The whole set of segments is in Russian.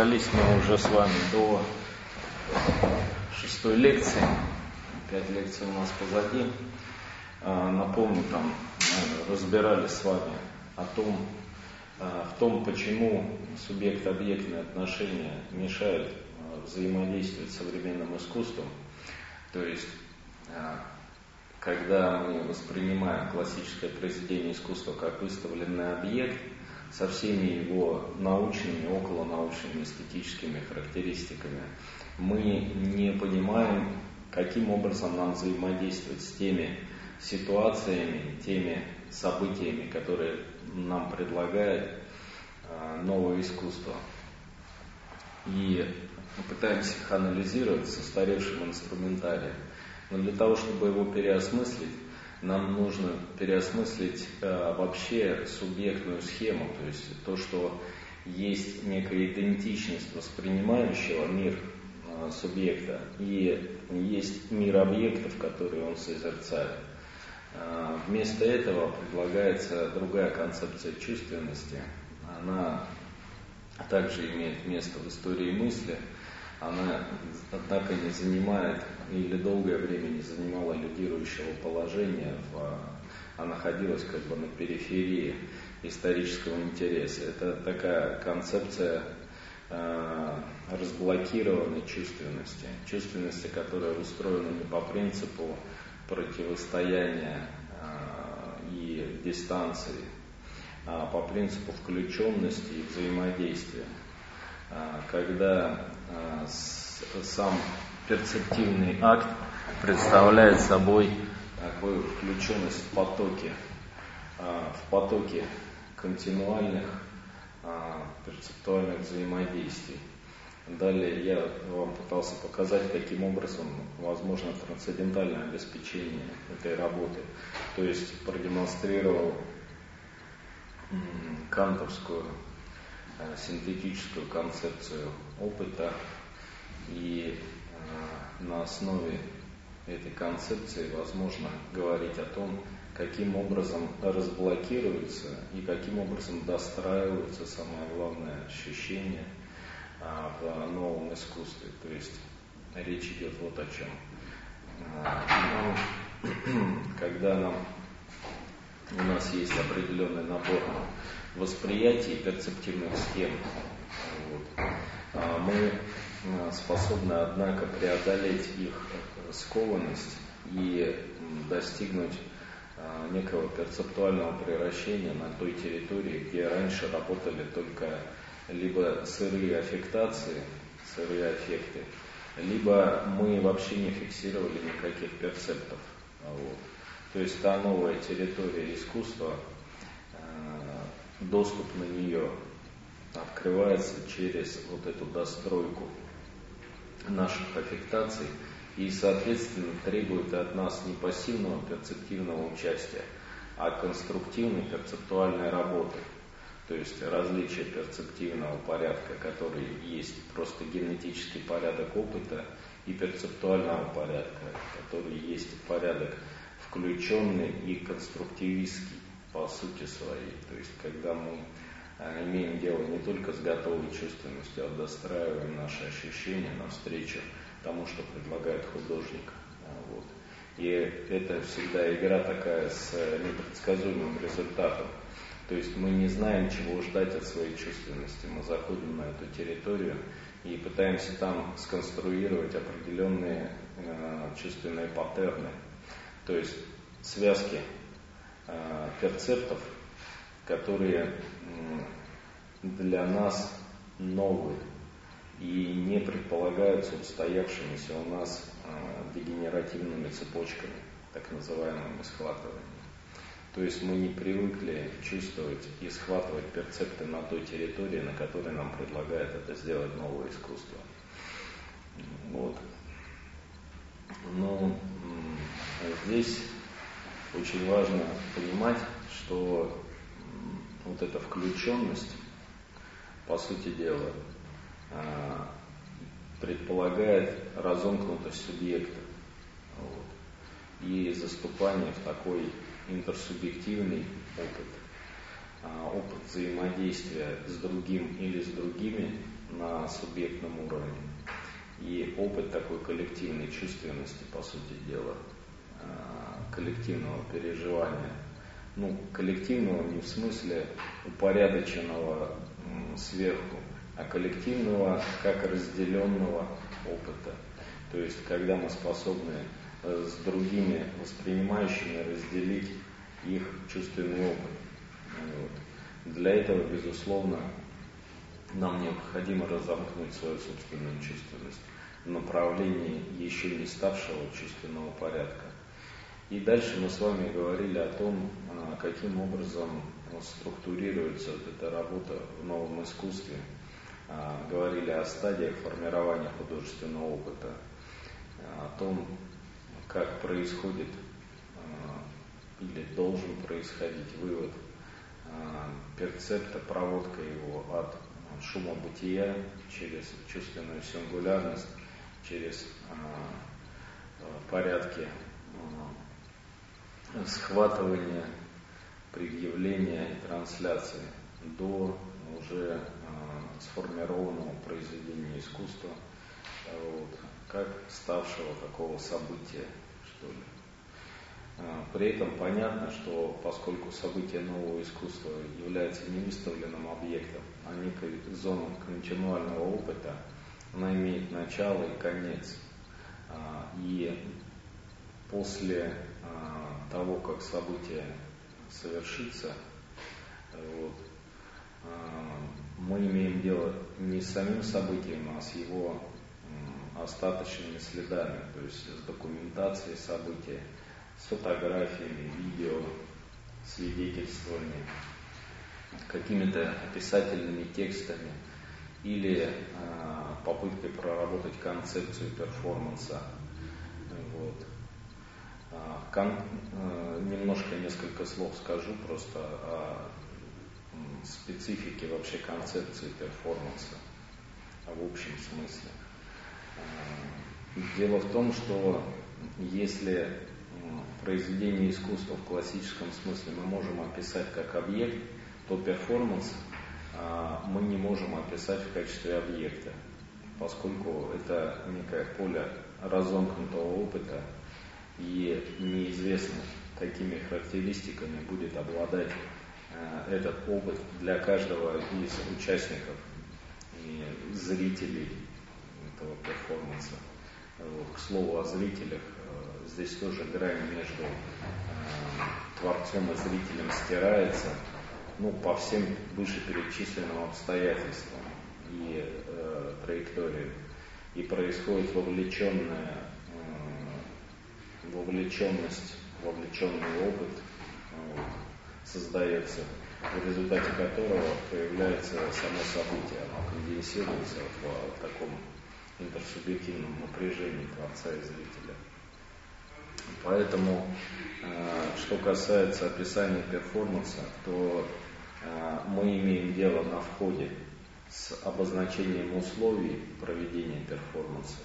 добрались мы уже с вами до шестой лекции. Пять лекций у нас позади. А, напомню, там мы разбирались с вами о том, а, в том, почему субъект-объектные отношения мешают а, взаимодействовать с современным искусством. То есть когда мы воспринимаем классическое произведение искусства как выставленный объект со всеми его научными, околонаучными, эстетическими характеристиками, мы не понимаем, каким образом нам взаимодействовать с теми ситуациями, теми событиями, которые нам предлагает а, новое искусство. И пытаемся их анализировать с устаревшим инструментарием. Но для того, чтобы его переосмыслить, нам нужно переосмыслить э, вообще субъектную схему, то есть то, что есть некая идентичность воспринимающего мир э, субъекта и есть мир объектов, которые он созерцает. Э, вместо этого предлагается другая концепция чувственности. Она также имеет место в истории мысли – она, однако, не занимает или долгое время не занимала лидирующего положения, в, а находилась как бы на периферии исторического интереса. Это такая концепция э, разблокированной чувственности, чувственности, которая устроена не по принципу противостояния э, и дистанции, а по принципу включенности и взаимодействия. А, когда а, сам перцептивный акт представляет собой такую включенность в потоке, а, в потоке континуальных перцептуальных взаимодействий. Далее я вам пытался показать, каким образом возможно трансцендентальное обеспечение этой работы. То есть продемонстрировал кантовскую Э, синтетическую концепцию опыта и на основе этой концепции возможно говорить о том, каким образом разблокируется и каким образом достраивается самое главное ощущение а, в новом искусстве. То есть речь идет вот о чем. А, когда нам, у нас есть определенный набор восприятий перцептивных схем. Вот. А мы а, способны, однако, преодолеть их скованность и достигнуть а, некого перцептуального превращения на той территории, где раньше работали только либо сырые аффектации, сырые аффекты, либо мы вообще не фиксировали никаких перцептов. Вот. То есть та новая территория искусства, доступ на нее открывается через вот эту достройку наших аффектаций и, соответственно, требует от нас не пассивного перцептивного участия, а конструктивной перцептуальной работы. То есть различие перцептивного порядка, который есть просто генетический порядок опыта, и перцептуального порядка, который есть порядок включенный и конструктивистский по сути своей. То есть, когда мы имеем дело не только с готовой чувственностью, а достраиваем наши ощущения навстречу тому, что предлагает художник. А, вот. И это всегда игра такая с непредсказуемым результатом. То есть мы не знаем, чего ждать от своей чувственности. Мы заходим на эту территорию и пытаемся там сконструировать определенные э, чувственные паттерны. То есть связки Э, перцептов, которые для нас новые и не предполагаются устоявшимися у нас э, дегенеративными цепочками, так называемыми схватываниями. То есть мы не привыкли чувствовать и схватывать перцепты на той территории, на которой нам предлагает это сделать новое искусство. Вот. Но здесь очень важно понимать, что вот эта включенность, по сути дела, а, предполагает разомкнутость субъекта вот, и заступание в такой интерсубъективный опыт. а, опыт взаимодействия с другим или с другими на субъектном уровне и опыт такой коллективной чувственности, по сути дела, а, коллективного переживания. Ну, коллективного не в смысле упорядоченного сверху, а коллективного как разделенного опыта. То есть, когда мы способны э, с другими воспринимающими разделить их чувственный опыт. Вот. Для этого, безусловно, нам необходимо разомкнуть свою собственную чувственность в направлении еще не ставшего чувственного порядка. И дальше мы с вами говорили о том, а, каким образом структурируется вот эта работа в новом искусстве. А, говорили о стадиях формирования художественного опыта, о том, как происходит а, или должен происходить вывод перцепта, проводка его от шума бытия через чувственную сингулярность, через порядки схватывания, предъявления и трансляции до уже сформированного произведения искусства, вот, как ставшего такого события, что ли. А, при этом понятно, что поскольку событие нового искусства является не выставленным объектом, а некой зоной континуального опыта, она имеет начало и конец. А, и после а, того, как событие совершится, вот, мы имеем дело не с самим событием, а с его остаточными следами, то есть с документацией события, с фотографиями, видео, свидетельствами, какими-то описательными текстами или э, попыткой проработать концепцию перформанса. Вот. А, э, немножко несколько слов скажу просто о специфике вообще концепции перформанса в общем смысле. А, дело в том, что если произведение искусства в классическом смысле мы можем описать как объект, то перформанс а, мы не можем описать в качестве объекта, поскольку это некое поле разомкнутого опыта, и неизвестно, какими характеристиками будет обладать а, этот опыт для каждого из участников и зрителей этого перформанса. К слову о зрителях, здесь тоже грань между э, творцом и зрителем стирается, ну, по всем вышеперечисленным обстоятельствам и э, траекториям. И происходит вовлеченная, э, вовлеченность, вовлеченный опыт вот, создается, в результате которого появляется само событие, оно конденсируется в, в таком интерсубъективном напряжении творца и зрителя. Поэтому, э, что касается описания перформанса, то э, мы имеем дело на входе с обозначением условий проведения перформанса,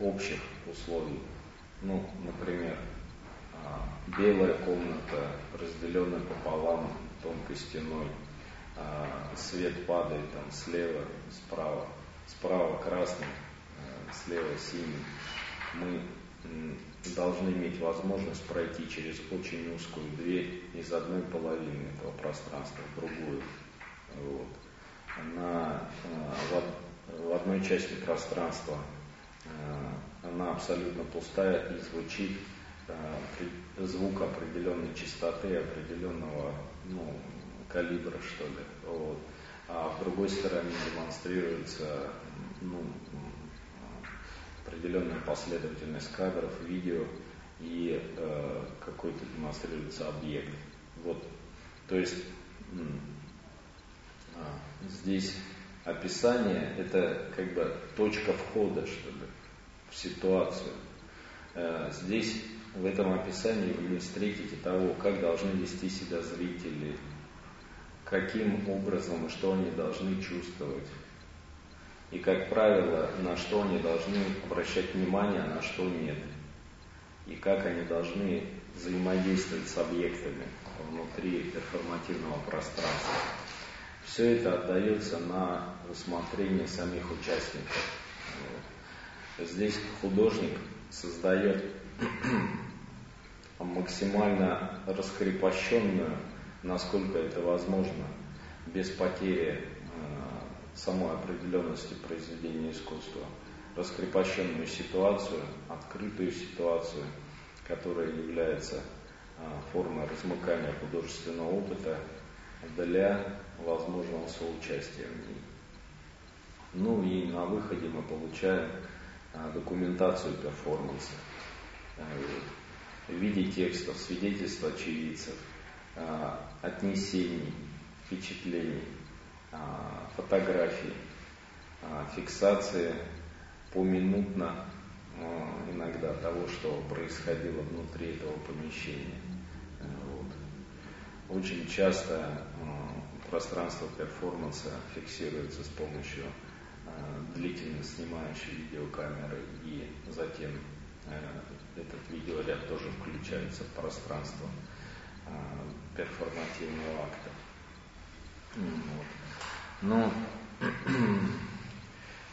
общих условий. Ну, например, э, белая комната, разделенная пополам тонкой стеной, свет падает там слева, справа, справа красный, слева синий. Мы должны иметь возможность пройти через очень узкую дверь из одной половины этого пространства в другую. Вот. На, в, в одной части пространства она абсолютно пустая и звучит э, звук определенной частоты, определенного ну, калибра, что ли. Вот. А в другой стороне демонстрируется ну, определенная последовательность кадров, видео и э, какой-то демонстрируется объект. Вот. То есть э, здесь описание это как бы точка входа, что ли, ситуацию. Э, здесь в этом описании вы не встретите того, как должны вести себя зрители, каким образом и что они должны чувствовать и, как правило, на что они должны обращать внимание, а на что нет. и как они должны взаимодействовать с объектами внутри перформативного пространства. Все это отдается на усмотрение самих участников. Здесь художник создает максимально раскрепощенную, насколько это возможно, без потери э, самой определенности произведения искусства, раскрепощенную ситуацию, открытую ситуацию, которая является э, формой размыкания художественного опыта для возможного соучастия в ней. Ну и на выходе мы получаем документацию перформанса в виде текстов, свидетельств очевидцев, отнесений, впечатлений, а, фотографий, а, фиксации поминутно а, иногда того, что происходило внутри этого помещения. Вот. Очень часто пространство перформанса фиксируется с помощью длительно снимающей видеокамеры и затем этот видеоряд тоже включается в пространство перформативного акта. Вот. Но,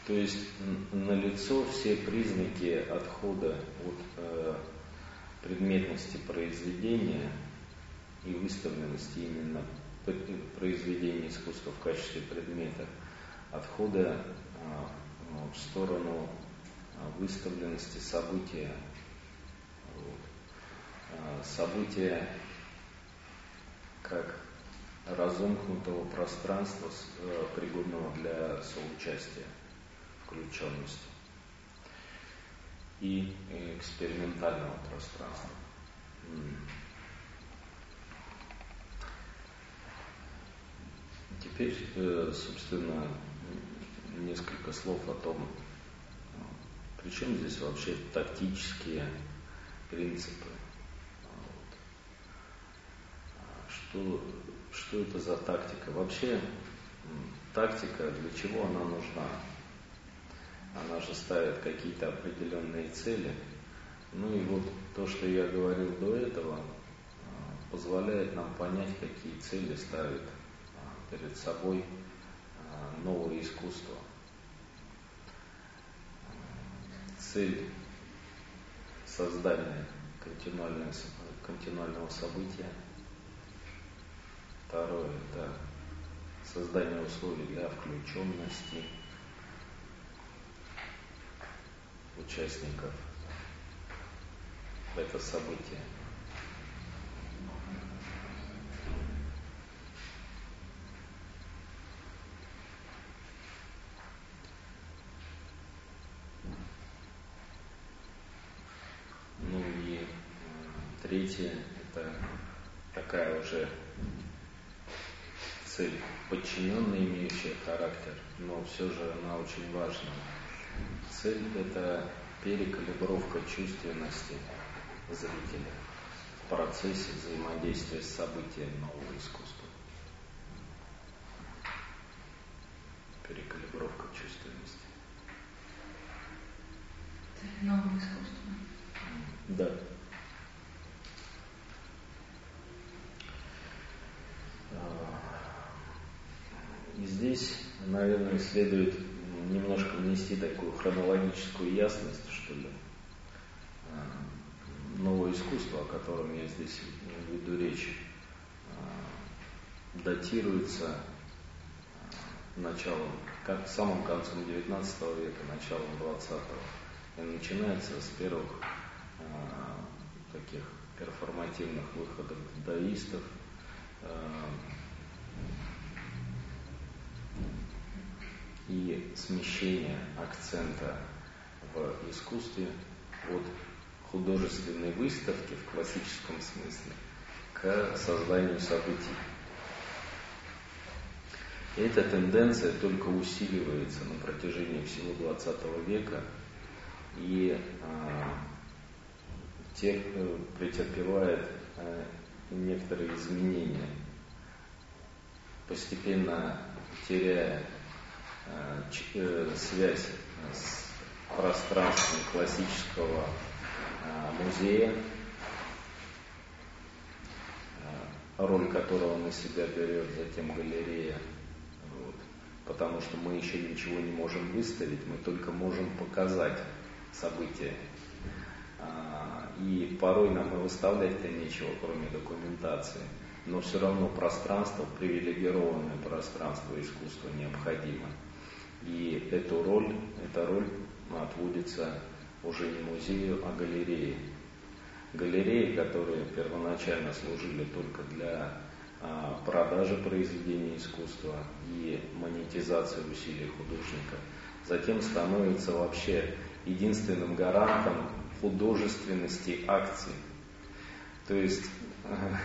то есть налицо все признаки отхода от э, предметности произведения и выставленности именно произведения искусства в качестве предмета, отхода э, в сторону э, выставленности события. Э, события как разомкнутого пространства, э, пригодного для соучастия, включенности и экспериментального пространства. Теперь, э, собственно, несколько слов о том, при чем здесь вообще тактические принципы. Что что это за тактика? Вообще, тактика, для чего она нужна? Она же ставит какие-то определенные цели. Ну и вот то, что я говорил до этого, а, позволяет нам понять, какие цели ставит а, перед собой а, новое искусство. Цель создания континуального события – Второе – это создание условий для включенности участников в это событие. Ну и э, третье – это такая уже цель, подчиненная, имеющая характер, но все же она очень важна. Цель – это перекалибровка чувственности зрителя в процессе взаимодействия с событием нового искусства. Перекалибровка чувственности. Нового искусства. Да. Здесь, наверное, следует немножко внести такую хронологическую ясность, что ли. А, новое искусство, о котором я здесь веду речь, а, датируется а, началом, как самым концом XIX века, началом XX. И начинается с первых таких перформативных выходов даистов, и смещение акцента в искусстве от художественной выставки в классическом смысле к созданию событий. Эта тенденция только усиливается на протяжении всего XX века и э, те, э, претерпевает э, некоторые изменения, постепенно теряя связь с пространством классического музея, роль которого на себя берет затем галерея. Вот. Потому что мы еще ничего не можем выставить, мы только можем показать события. И порой нам и выставлять-то нечего, кроме документации. Но все равно пространство, привилегированное пространство искусства необходимо. И эту роль, эта роль отводится уже не музею, а галерее. Галереи, которые первоначально служили только для а, продажи произведений искусства и монетизации усилий художника, затем становятся вообще единственным гарантом художественности акций. То есть э,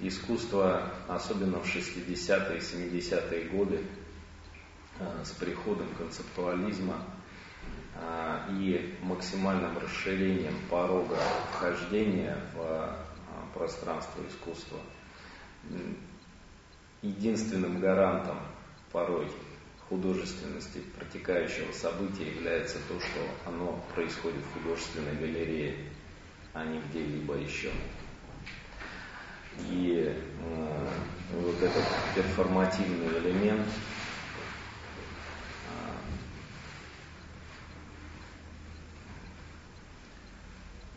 искусство, особенно в 60-е, 70-е годы, с приходом концептуализма э, и максимальным расширением порога вхождения в пространство искусства, единственным гарантом порой художественности протекающего события является то, что оно происходит в художественной галерее, а не где-либо еще. И э, вот этот перформативный элемент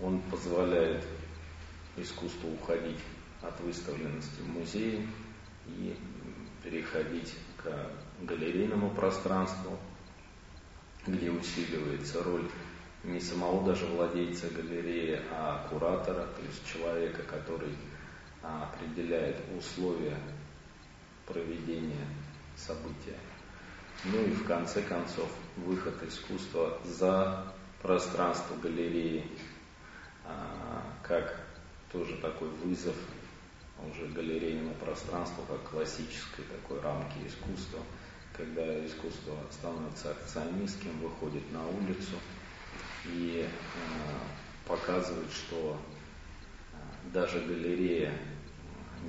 он позволяет искусству уходить от выставленности в музее и переходить к галерейному пространству, где усиливается роль не самого даже владельца галереи, а куратора, то есть человека, который а, определяет условия проведения события. Ну и в конце концов выход искусства за пространство галереи, как тоже такой вызов уже галерейному пространству, как классической такой рамки искусства, когда искусство становится акционистским, выходит на улицу и э, показывает, что э, даже галерея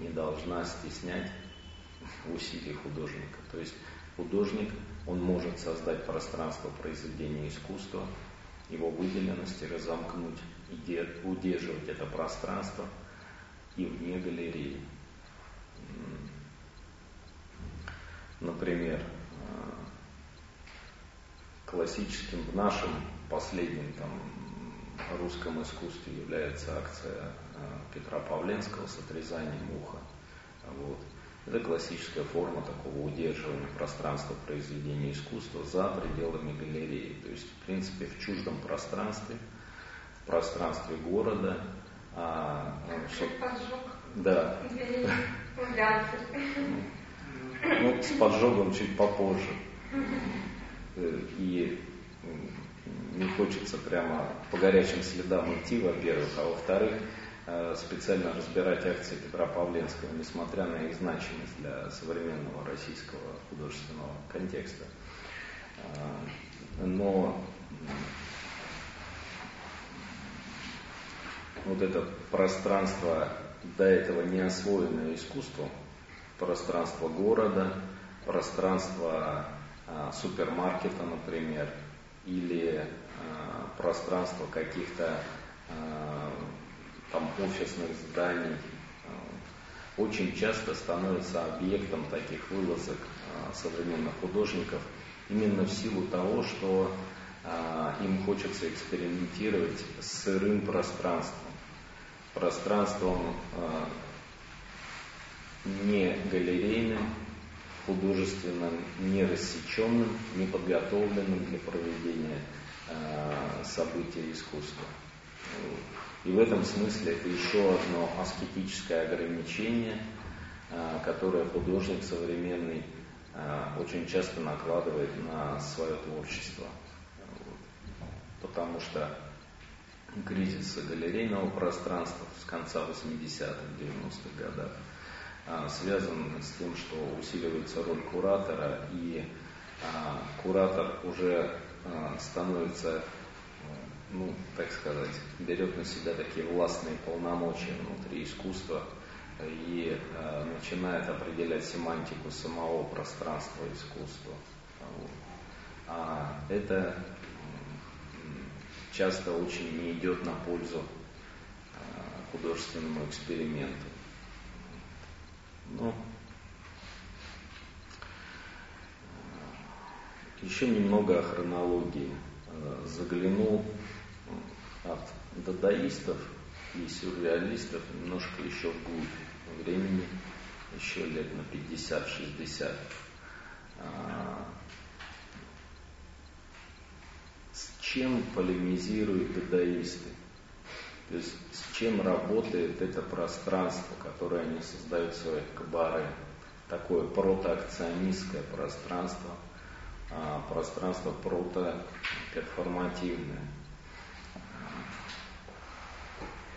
не должна стеснять усилий художника. То есть художник, он может создать пространство произведения искусства, его выделенности разомкнуть, удерживать это пространство и вне галереи. Например, э, классическим в нашем последнем там, русском искусстве является акция э, Петра Павленского с отрезанием уха. Вот. Это классическая форма такого удерживания пространства произведения искусства за пределами галереи. То есть, в принципе, в чуждом пространстве, пространстве города. А, что... Да. Ну, с поджогом чуть попозже. Э, и не хочется прямо по горячим следам идти, во-первых, а во-вторых, э, специально разбирать акции Петра Павленского, несмотря на их значимость для современного российского художественного контекста. Э, но вот это пространство, до этого не освоенное искусством, пространство города, пространство а, супермаркета, например, или а, пространство каких-то а, там офисных зданий, а, очень часто становится объектом таких вылазок а, современных художников именно в силу того, что а, им хочется экспериментировать с сырым пространством, пространством а, не галерейным, художественным, не рассеченным, не подготовленным для проведения э, события искусства. И в этом смысле это еще одно аскетическое ограничение, э, которое художник современный очень часто накладывает на свое творчество. Потому что кризис галерейного пространства с конца 80-х, 90-х годах – а, связан с тем, что усиливается роль куратора, и а, куратор уже а, становится, ну, так сказать, берет на себя такие властные полномочия внутри искусства и начинает определять семантику самого пространства искусства. А это часто очень не идет на пользу художественному эксперименту. Ну, еще немного о хронологии. Заглянул от дадаистов и сюрреалистов немножко еще вглубь времени, еще лет на 50-60. С чем полемизируют дадаисты? То есть с чем работает это пространство, которое они создают в своих кабаре? Такое протоакционистское пространство, а, пространство протоперформативное.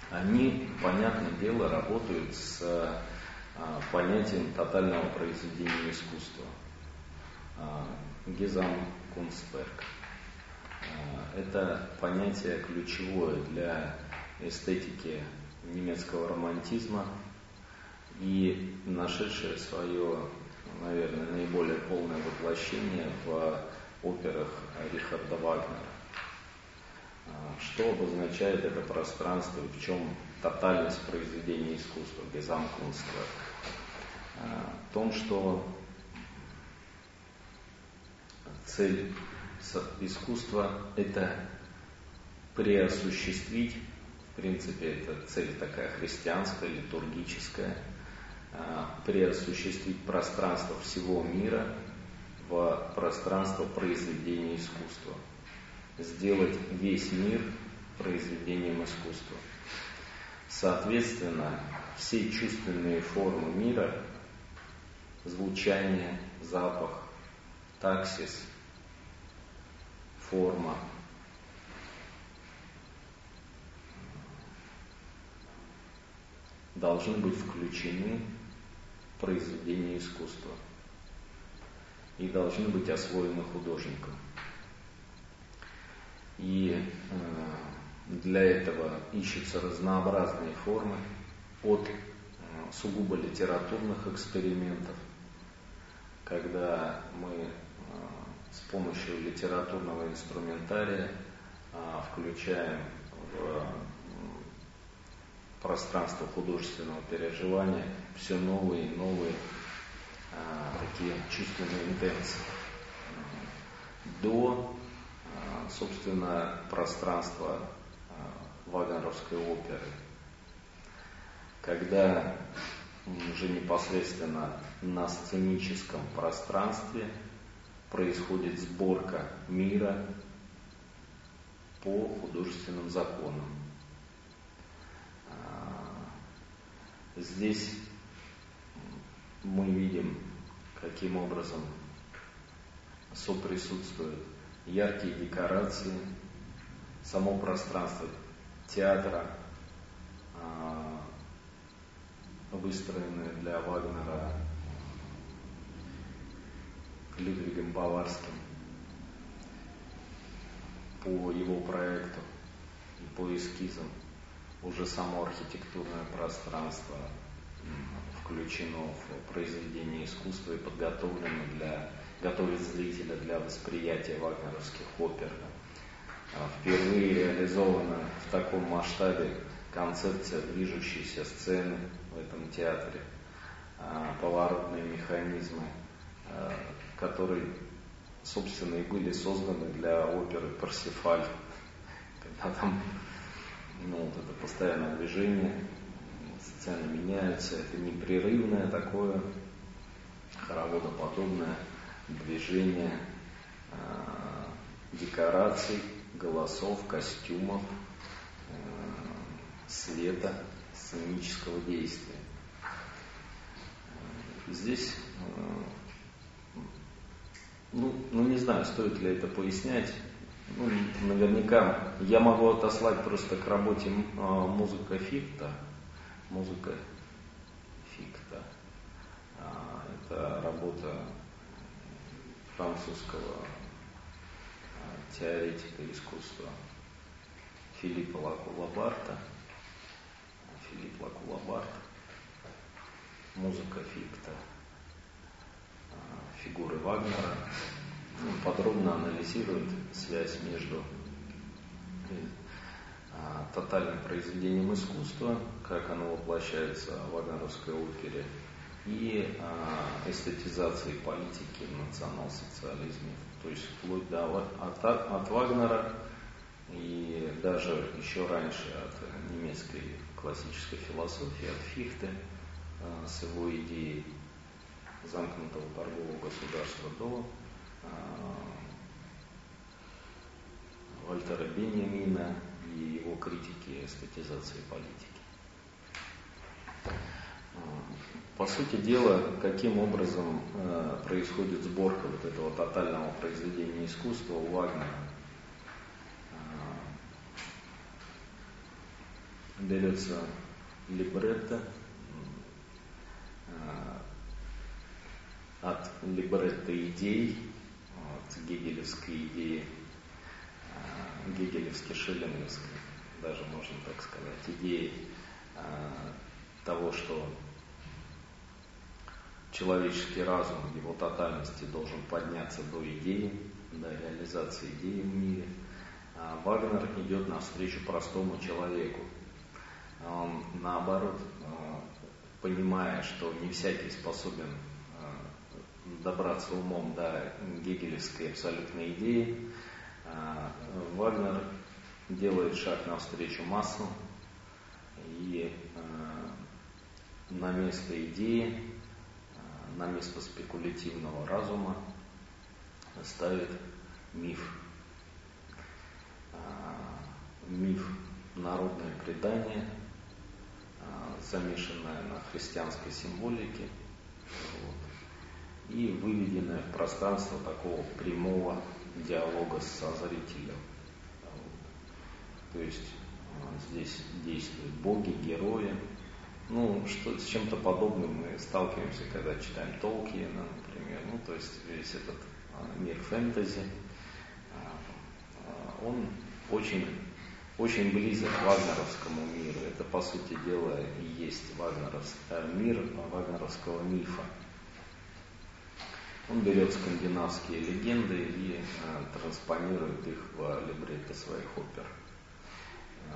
Они, понятное дело, работают с а, понятием тотального произведения искусства. А, Гезам Кунстберг. Это понятие ключевое для эстетики немецкого романтизма и нашедшее свое, наверное, наиболее полное воплощение в операх Рихарда Вагнера. А, что обозначает это пространство и в чем тотальность произведения искусства, Гезамкунства? А, в том, что цель искусства – это преосуществить в принципе, это цель такая христианская, литургическая, а, преосуществить пространство всего мира в пространство произведения искусства. Сделать весь мир произведением искусства. Соответственно, все чувственные формы мира, звучание, запах, таксис, форма, должны быть включены в произведение искусства и должны быть освоены художником. И э, для этого ищутся разнообразные формы от э, сугубо литературных экспериментов, когда мы с помощью литературного инструментария включаем в пространство художественного переживания все новые и новые а, такие чувственные интенции. До, а, собственно, пространства а, Вагнеровской оперы, когда уже непосредственно на сценическом пространстве происходит сборка мира по художественным законам. Здесь мы видим, каким образом соприсутствуют яркие декорации, само пространство театра, а, выстроенное для Вагнера Людвигом Баварским по его проекту и по эскизам уже само архитектурное пространство включено в произведение искусства и подготовлено для, готовит зрителя для восприятия вагнеровских опер. А, впервые реализована в таком масштабе концепция движущейся сцены в этом театре, а, поворотные механизмы, а, которые, собственно, и были созданы для оперы «Парсифаль», когда там ну, вот это постоянное движение, сцены меняются, это непрерывное такое хороводоподобное движение э, декораций, голосов, костюмов, э, света, сценического действия. Здесь, э, ну, ну не знаю, стоит ли это пояснять, ну, наверняка я могу отослать просто к работе а, музыка Фикта. Музыка Фикта. А, это работа французского а, теоретика искусства Филиппа Лакулабарта. Филипп Лакулабарт. Музыка Фикта. Фигуры Вагнера подробно анализирует связь между тотальным произведением искусства, как оно воплощается в Вагнеровской опере, и эстетизацией политики в национал-социализме. То есть вплоть до от, от Вагнера и даже еще раньше от немецкой классической философии, от Фихте с его идеей замкнутого торгового государства до Вальтера Бенемина и его критики эстетизации политики. По сути дела, каким образом э, происходит сборка вот этого тотального произведения искусства у Вагнера? Э, берется либретто, э, от либретто идей, от гегелевской идеи гегелевски шиллинговской даже можно так сказать, идеи э, того, что человеческий разум в его тотальности должен подняться до идеи, до реализации идеи в мире. А Вагнер идет навстречу простому человеку. Он, наоборот, э, понимая, что не всякий способен э, добраться умом до гегелевской абсолютной идеи, а, Вагнер делает шаг навстречу массам и а, на место идеи, а, на место спекулятивного разума ставит миф. Миф народное предание, замешанное на христианской символике. Вот, и выведенное в пространство такого прямого диалога с зрителем. То есть а, здесь действуют боги, герои. Ну, что, с чем-то подобным мы сталкиваемся, когда читаем Толкиена, например. Ну, то есть весь этот а, мир фэнтези, а, он очень, очень близок к вагнеровскому миру. Это, по сути дела, и есть вагнеровский, э, мир вагнеровского мифа. Он берет скандинавские легенды и э, транспонирует их в либретто своих опер. Э,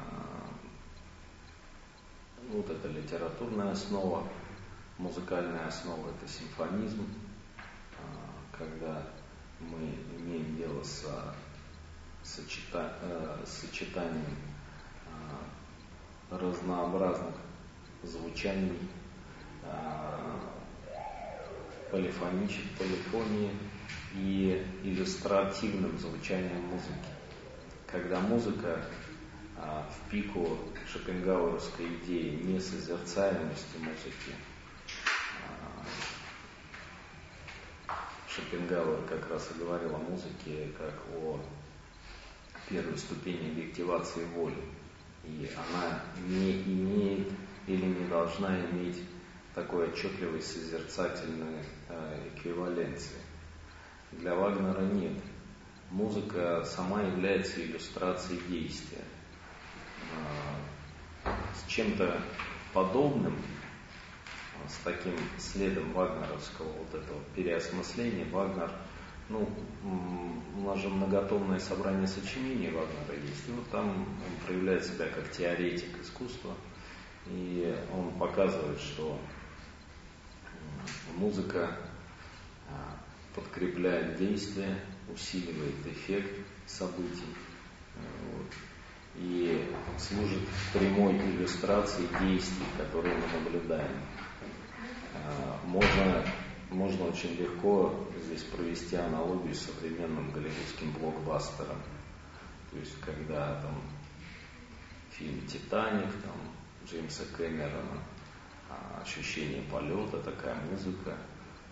вот это литературная основа, музыкальная основа это симфонизм, э, когда мы имеем дело с э, сочетанием разнообразных звучаний, полифоничек, полифонии и иллюстративным звучанием музыки. Когда музыка а, в пику шопенгауэровской идеи несозерцаемости музыки, а, Шопенгауэр как раз и говорил о музыке как о первой ступени объективации воли. И она не имеет или не должна иметь такой отчетливой созерцательной э, эквиваленции. Для Вагнера нет. Музыка сама является иллюстрацией действия. Э, с чем-то подобным, с таким следом вагнеровского вот этого переосмысления, Вагнер, ну, у нас же многотомное собрание сочинений Вагнера есть, и вот там он проявляет себя как теоретик искусства, показывает, что Музыка а, подкрепляет действие, усиливает эффект событий вот, и служит прямой иллюстрацией действий, которые мы наблюдаем. Можно, можно очень легко здесь провести аналогию с современным голливудским блокбастером. То есть, когда там фильм «Титаник», там Джеймса Кэмерона, ощущение полета, такая музыка,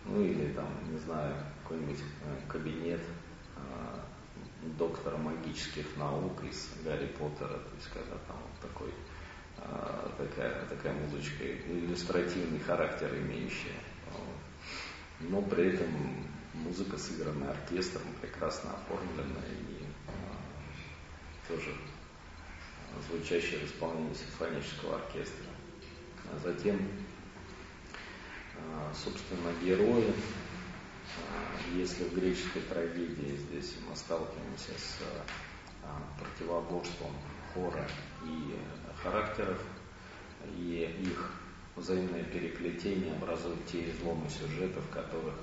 ну или там, не знаю, какой-нибудь э, кабинет а, доктора магических наук из Гарри Поттера, то есть когда там вот такой, а, такая, такая музычка, иллюстративный характер имеющая. Но при этом музыка сыгранная оркестром, прекрасно оформленная и тоже звучащая в исполнении симфонического оркестра. А затем, а, собственно, герои, а, если в греческой трагедии здесь мы сталкиваемся с а, противоборством хора и характеров, и их взаимное переплетение образует те изломы сюжетов, в которых,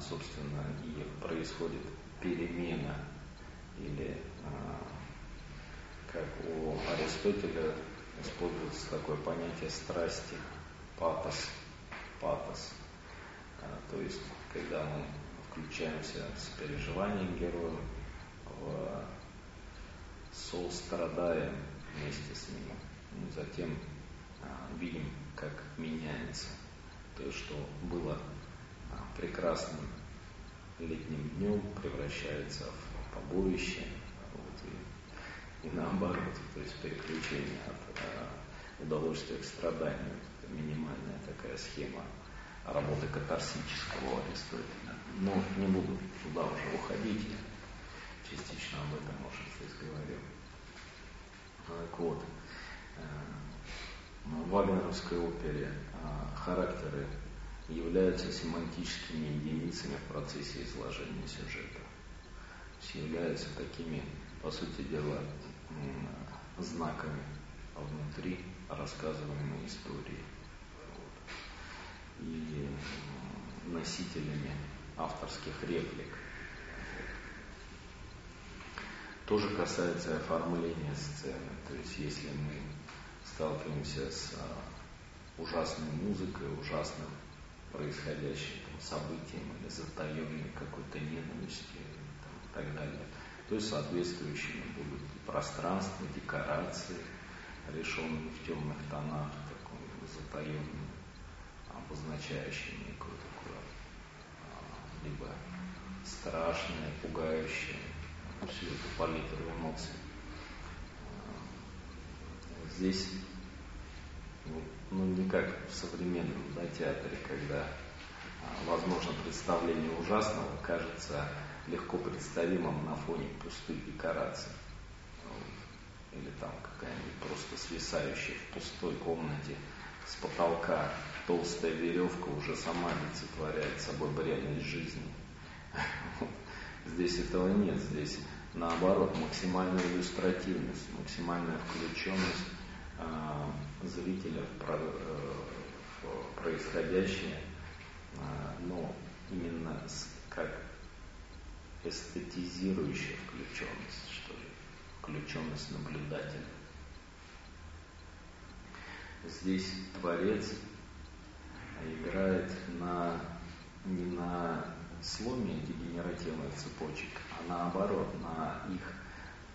собственно, и происходит перемена или, как у Аристотеля используется такое понятие страсти, патос, патос. То есть, когда мы включаемся с переживанием героя в сострадаем вместе с ним. И затем а, видим, как меняется то, что было а, прекрасным летним днем, превращается в побоище, вот, и, и наоборот, то есть переключение от а, удовольствия к страданию. Минимальная такая схема работы катарсического Аристотеля. Но не буду туда уже уходить, я частично об этом, может, здесь говорил. Так вот, э, в Вагнеровской опере э, характеры являются семантическими единицами в процессе изложения сюжета. То есть являются такими, по сути дела, знаками внутри рассказываемой истории и носителями авторских реплик. Тоже касается оформления сцены. То есть если мы сталкиваемся с а, ужасной музыкой, ужасным происходящим там, событием или затаенной какой-то ненавистью там, и так далее, то есть соответствующими будут пространства, декорации, решенные в темных тонах, такой затаенным обозначающие некую такую а, либо страшное, пугающее, всю эту палитру эмоций. А, здесь ну, ну, не как в современном да, театре, когда а, возможно представление ужасного кажется легко представимым на фоне пустых декораций. Или там какая-нибудь просто свисающая в пустой комнате с потолка толстая веревка уже сама олицетворяет собой реальность жизни. Здесь этого нет, здесь наоборот максимальная иллюстративность, максимальная включенность э, зрителя в, про, э, в происходящее, э, но именно с, как эстетизирующая включенность, что ли, включенность наблюдателя. Здесь Творец играет на, не на сломе дегенеративных цепочек, а наоборот, на их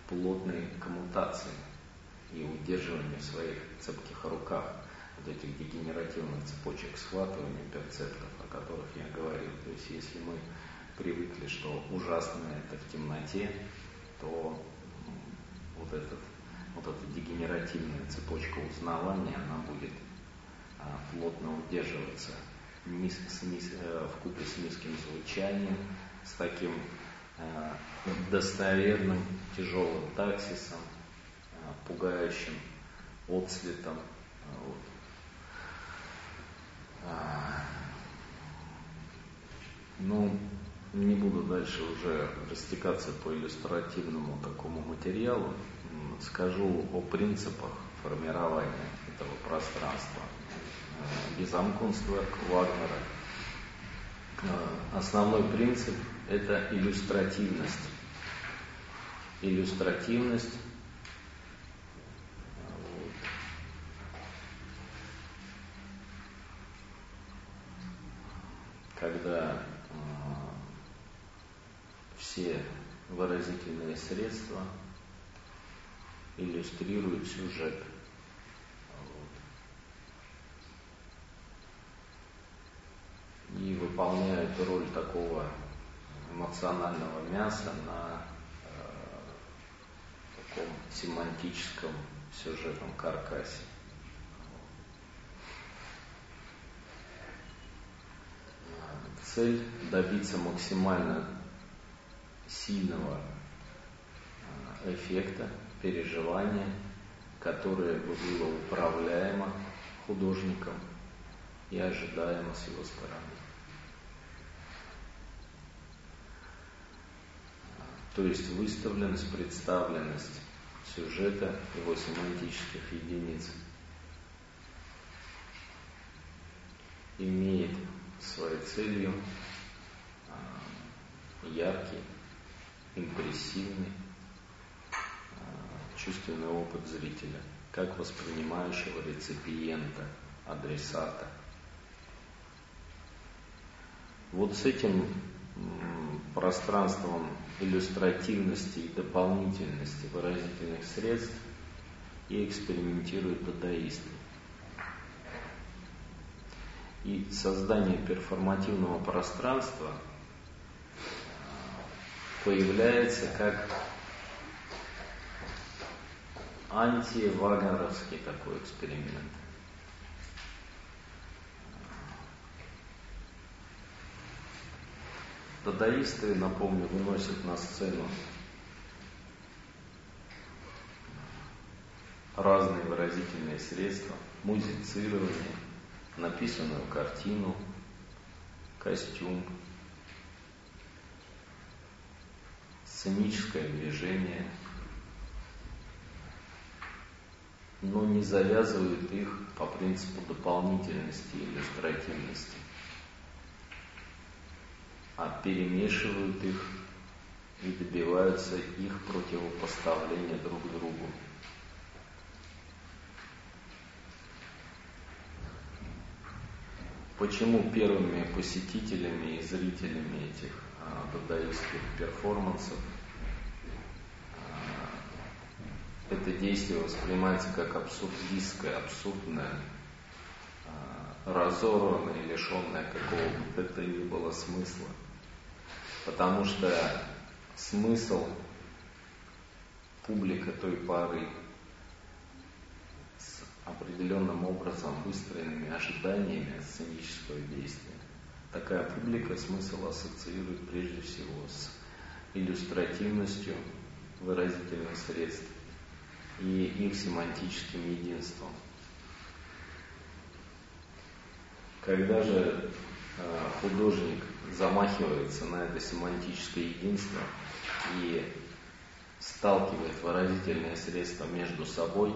плотной коммутации и удерживании в своих цепких руках вот этих дегенеративных цепочек схватывания перцептов, о которых я говорил. То есть если мы привыкли, что ужасное это в темноте, то вот, этот, вот эта дегенеративная цепочка узнавания, она будет а, плотно удерживаться низ, с низ, э, в с низким звучанием, с таким э, достоверным тяжелым таксисом, э, пугающим отцветом. Вот. А, ну, не буду дальше уже растекаться по иллюстративному такому материалу. Скажу о принципах формирования этого пространства. Безамкунства Вагнера. Э, основной принцип – это иллюстративность. Иллюстративность когда э, все выразительные средства иллюстрируют сюжет – и выполняют роль такого эмоционального мяса на э, таком семантическом сюжетном каркасе. Цель добиться максимально сильного э, эффекта, переживания, которое бы было управляемо художником и ожидаемо с его стороны. то есть выставленность, представленность сюжета, его семантических единиц, имеет своей целью а, яркий, импрессивный чувственный опыт зрителя, как воспринимающего реципиента, адресата. Вот с этим пространством иллюстративности и дополнительности выразительных средств и экспериментируют дадаисты. И создание перформативного пространства появляется как антивагнеровский такой эксперимент. Дадаисты, напомню, выносят на сцену разные выразительные средства, музицирование, написанную картину, костюм, сценическое движение, но не завязывают их по принципу дополнительности и иллюстративности а перемешивают их и добиваются их противопоставления друг другу. Почему первыми посетителями и зрителями этих а, дадаистских перформансов а, это действие воспринимается как абсурдистское, абсурдное, а, разорванное, лишенное какого бы то ни было смысла потому что смысл публика той поры с определенным образом выстроенными ожиданиями сценического действия. Такая публика смысл ассоциирует прежде всего с иллюстративностью выразительных средств и их семантическим единством. Когда же э, художник замахивается на это семантическое единство и сталкивает выразительные средства между собой,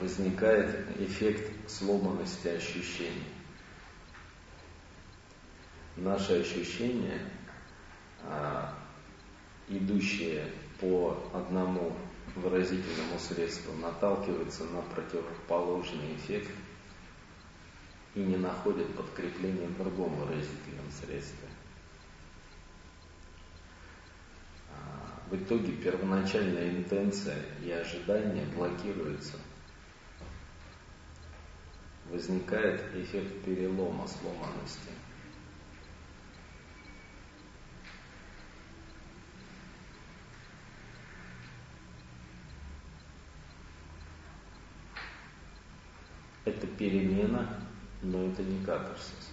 возникает эффект сломанности ощущений. Наши ощущения, а, идущие по одному выразительному средству, наталкиваются на противоположный эффект – и не находят подкрепления в другом выразительном средстве. А, в итоге первоначальная интенция и ожидание блокируются. Возникает эффект перелома, сломанности. Это перемена но это не катарсис.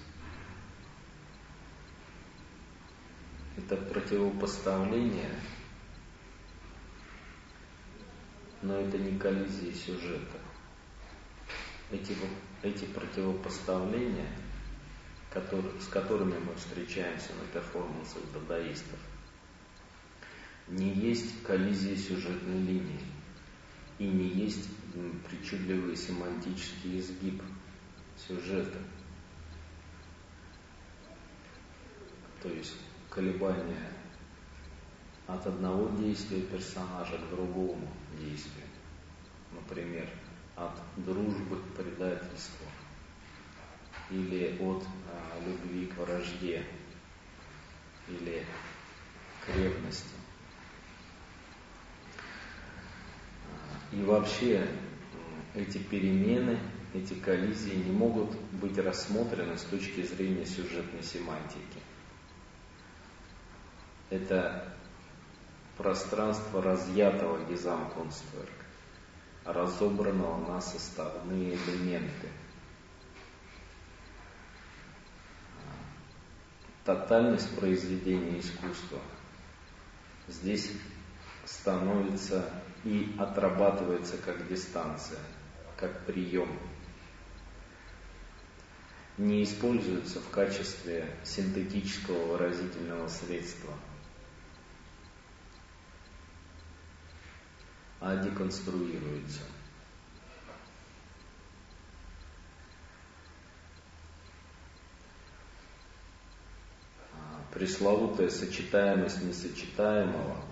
Это противопоставление, но это не коллизия сюжета. Эти, эти противопоставления, которые, с которыми мы встречаемся на перформансах дадаистов, не есть коллизия сюжетной линии и не есть причудливый семантический изгиб сюжета. То есть колебания от одного действия персонажа к другому действию. Например, от дружбы к предательству или от а, любви к вражде или к ревности. И вообще эти перемены эти коллизии не могут быть рассмотрены с точки зрения сюжетной семантики. Это пространство разъятого Гизамкунстверк, разобранного на составные элементы. Тотальность произведения искусства здесь становится и отрабатывается как дистанция, как прием не используется в качестве синтетического выразительного средства, а деконструируется. А, пресловутая сочетаемость несочетаемого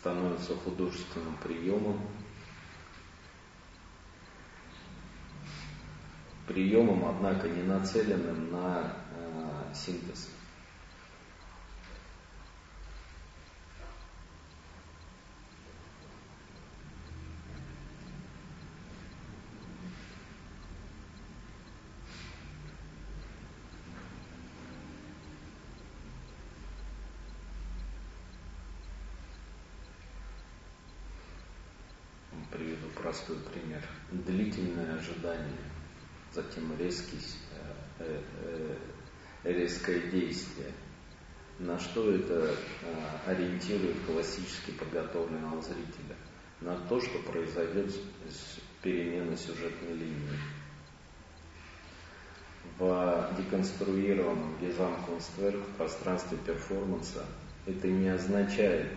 становится художественным приемом, приемом, однако не нацеленным на э, синтез. Приведу простой пример. Длительное ожидание – затем резкий, э, э, э, резкое действие. На что это ориентирует классически подготовленного зрителя? На то, что произойдет перемена сюжетной линии. В деконструированном Гезамкунстверк в пространстве перформанса это не означает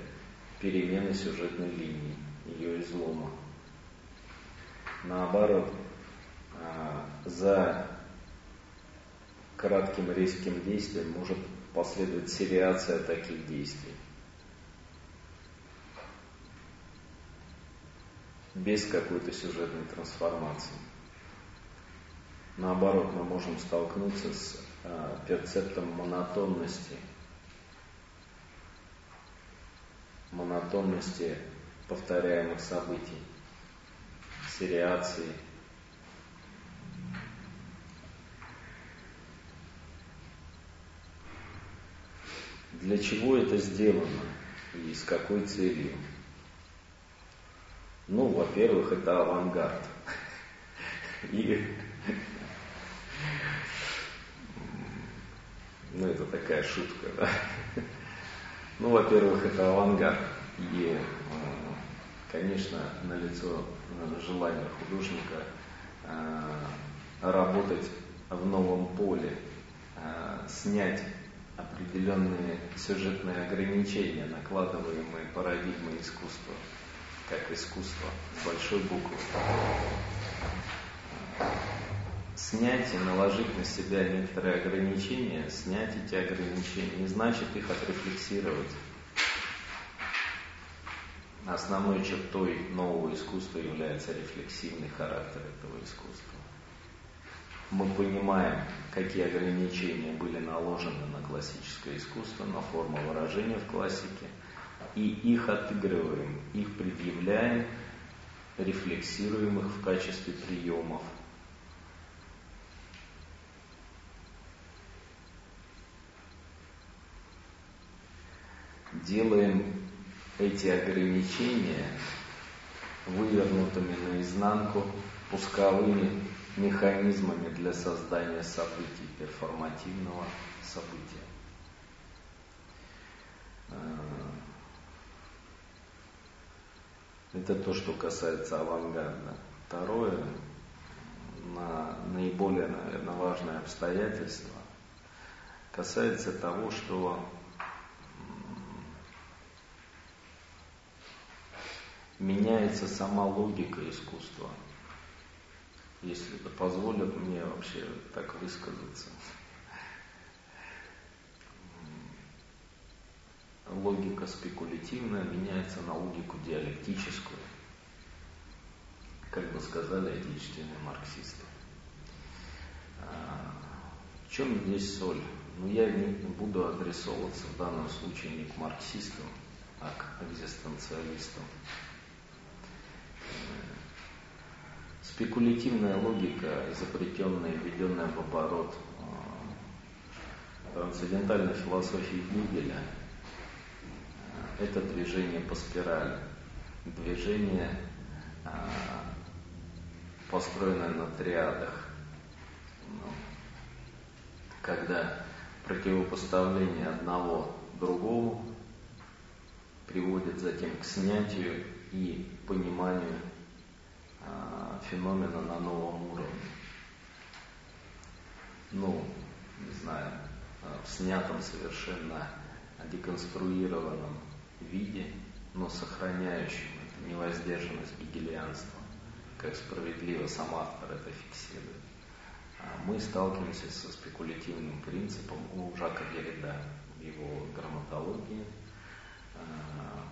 перемены сюжетной линии, ее излома. Наоборот, а, за кратким резким действием может последовать сериация таких действий. Без какой-то сюжетной трансформации. Наоборот, мы можем столкнуться с э, перцептом монотонности, монотонности повторяемых событий, сериации – Для чего это сделано и с какой целью? Ну, во-первых, это авангард. И ну, это такая шутка, да. Ну, во-первых, это авангард. И, конечно, налицо желание художника э, работать в новом поле, э, снять определенные сюжетные ограничения, накладываемые парадигмой искусства, как искусство с большой буквы. Снять и наложить на себя некоторые ограничения, снять эти ограничения, не значит их отрефлексировать. Основной чертой нового искусства является рефлексивный характер этого искусства мы понимаем, какие ограничения были наложены на классическое искусство, на форму выражения в классике, и их отыгрываем, их предъявляем, рефлексируем их в качестве приемов. Делаем эти ограничения вывернутыми наизнанку, пусковыми механизмами для создания событий, перформативного события. Э, это то, что касается авангарда. Второе, на наиболее, наверное, важное обстоятельство, касается того, что меняется сама логика искусства – если это позволят мне вообще так высказаться. Логика спекулятивная меняется на логику диалектическую, как бы сказали отечественные марксисты. А, в чем здесь соль? Ну, я не буду адресовываться в данном случае не к марксистам, а к экзистенциалистам. Спекулятивная логика, изобретенная и введенная в оборот э, трансцендентальной философии Гегеля, э, это движение по спирали. Движение, э, построенное на триадах. Ну, когда противопоставление одного другому приводит затем к снятию и пониманию феномена на новом уровне. ну, не знаю, в снятом совершенно деконструированном виде, но сохраняющем эту невоздержанность гегелианства, как справедливо сам автор это фиксирует. А мы сталкиваемся со спекулятивным принципом у Жака Деррида в его грамматологии, а,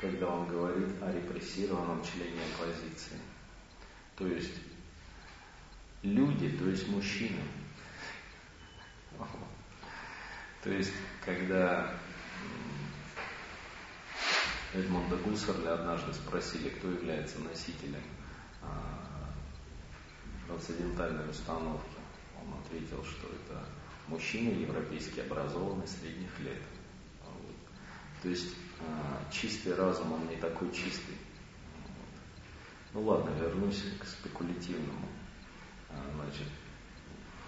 когда он говорит о репрессированном члене оппозиции. То есть люди, то есть мужчины. То есть, когда Эдмонда Гуссерля однажды спросили, кто является носителем а, трансцендентальной установки, он ответил, что это мужчина европейски образованный средних лет. То есть чистый разум, он не такой чистый. Ну ладно, вернусь к спекулятивному. А, значит,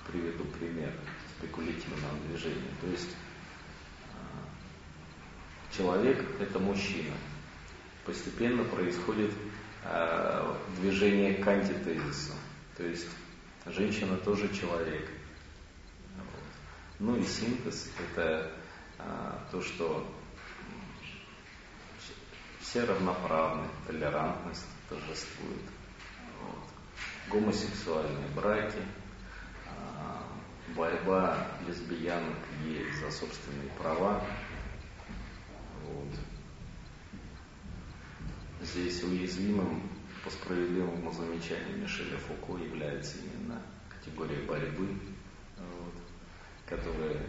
приведу пример спекулятивного движения. То есть человек – это мужчина. Постепенно происходит движение к антитезису. То есть женщина тоже человек. Ну и синтез – это то, что все равноправны, толерантность торжествует. Вот. Гомосексуальные браки, э, борьба лесбиянок геев за собственные права, вот. Здесь уязвимым по справедливому замечанию Мишеля Фуко является именно категория борьбы, вот, которая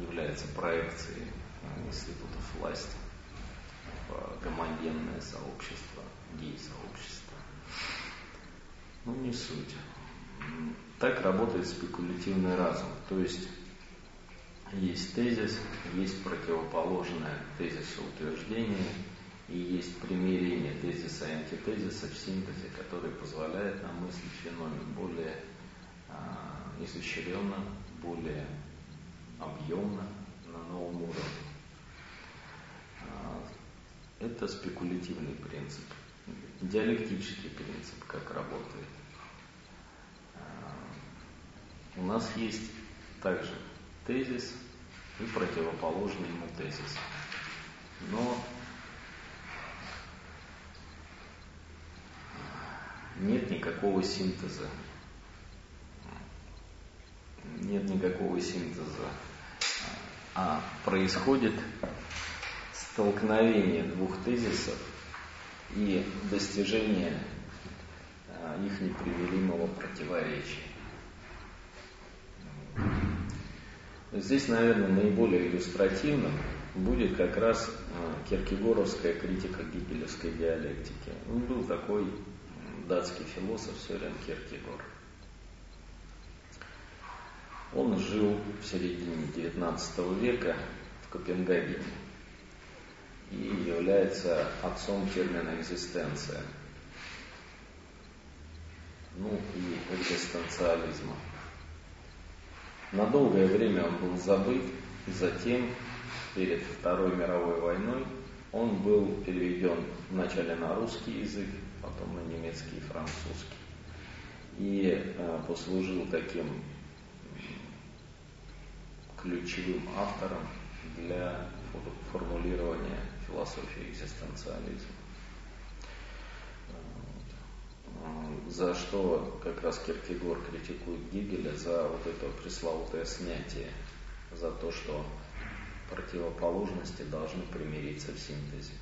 является проекцией э, институтов власти гомогенное сообщество, гей-сообщество. Ну, не суть. Так работает спекулятивный разум. То есть есть тезис, есть противоположное тезису утверждение и есть примирение тезиса и антитезиса в синтезе, который позволяет нам мыслить феномен более а, изощренно, более объемно, на новом уровне. А, это спекулятивный принцип, диалектический принцип, как работает. А, у нас есть также тезис и противоположный ему тезис. Но нет никакого синтеза. Нет никакого синтеза. А происходит столкновение двух тезисов и достижение а, их непримиримого противоречия. Здесь, наверное, наиболее иллюстративным будет как раз а, киркегоровская критика гигелевской диалектики. Он был такой датский философ Сёрен Киркегор. Он жил в середине XIX века в Копенгагене и является отцом термина «экзистенция», ну и экзистенциализма. На долгое время он был забыт, и затем, перед Второй мировой войной, он был переведен вначале на русский язык, потом на немецкий и французский. И э, послужил таким ключевым автором для формулирования философии экзистенциализма. за что как раз Киркегор критикует Гегеля за вот это пресловутое снятие, за то, что противоположности должны примириться в синтезе.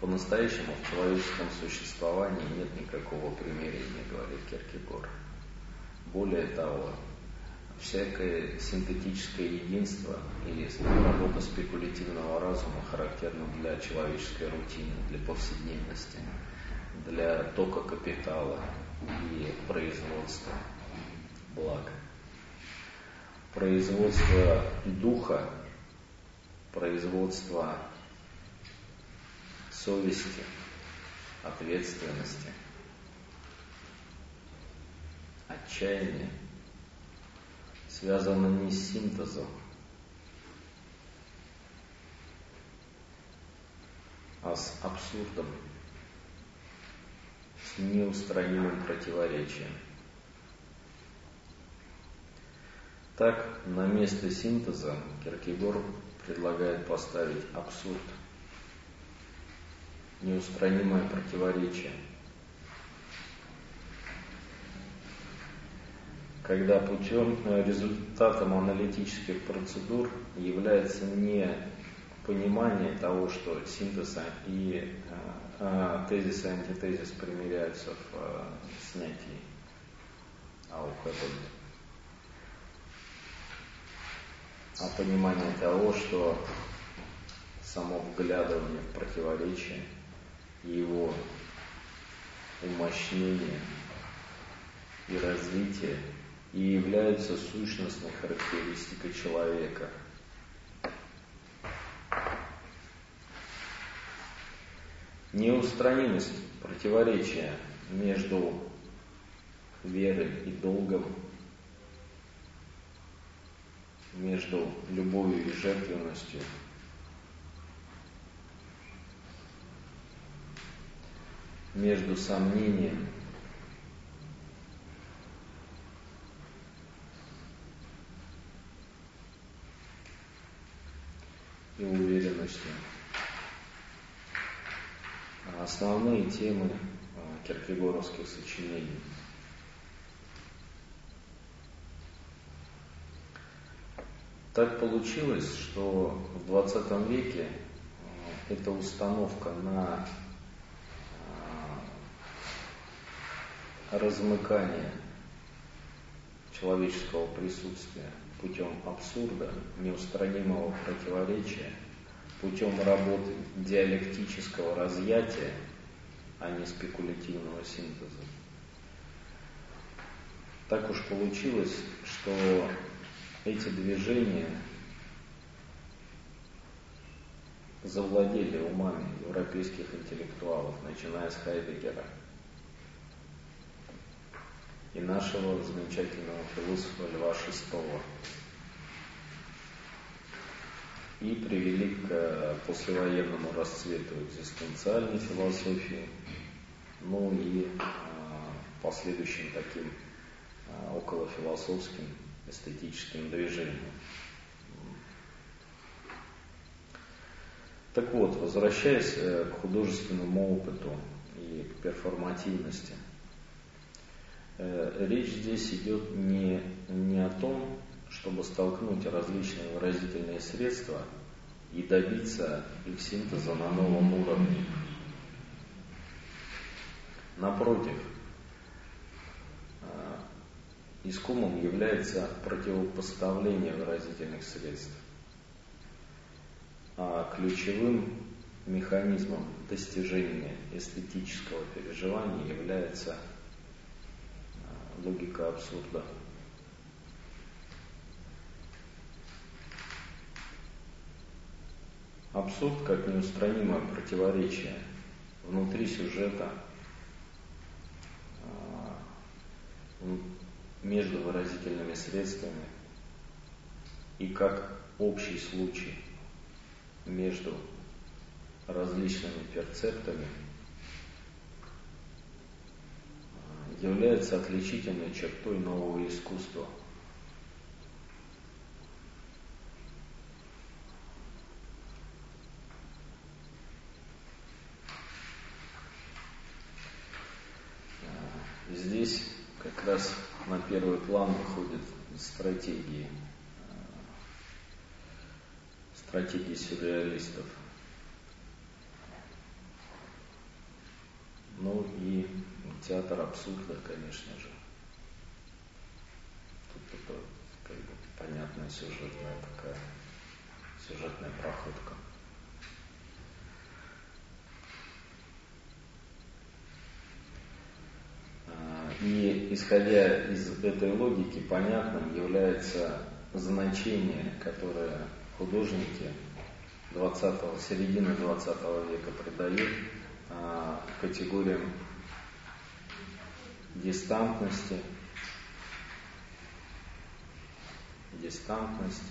По-настоящему в человеческом существовании нет никакого примирения, говорит Киркегор. Более того, всякое синтетическое единство или работа спекулятивного разума характерна для человеческой рутины, для повседневности для тока капитала и производства блага. Производство духа, производство совести, ответственности, отчаяния связано не с синтезом, а с абсурдом неустранимым противоречием. Так, на место синтеза Киркегор предлагает поставить абсурд, неустранимое противоречие. Когда путем э, результатом аналитических процедур является не понимание того, что синтез и э, э, тезис и антитезис примиряются в э, снятии АУХ а понимание того, что само вглядывание в противоречие его умощнение и развитие и являются сущностной характеристикой человека. Неустранимость противоречия между верой и долгом между любовью и жертвенностью. Между сомнением и уверенностью. Основные темы а, киркегоровских сочинений – Так получилось, что в 20 веке э, эта установка на э, размыкание человеческого присутствия путем абсурда, неустранимого противоречия, путем работы диалектического разъятия, а не спекулятивного синтеза. Так уж получилось, что эти движения завладели умами европейских интеллектуалов, начиная с Хайдегера и нашего замечательного философа Льва VI. И привели к э, послевоенному расцвету экзистенциальной философии, ну и э, последующим таким э, околофилософским эстетическим движением. Так вот, возвращаясь к художественному опыту и к перформативности, речь здесь идет не, не о том, чтобы столкнуть различные выразительные средства и добиться их синтеза на новом уровне. Напротив, Искомым является противопоставление выразительных средств. А ключевым механизмом достижения эстетического переживания является логика абсурда. Абсурд как неустранимое противоречие внутри сюжета а, между выразительными средствами и как общий случай между различными перцептами является отличительной чертой нового искусства. Здесь как раз на первый план выходят стратегии, э, стратегии сюрреалистов. Ну и театр абсурда, конечно же. Тут это как бы понятная сюжетная такая, сюжетная проходка. И исходя из этой логики, понятным является значение, которое художники 20 середины 20 века придают а, категориям дистантности, дистантность.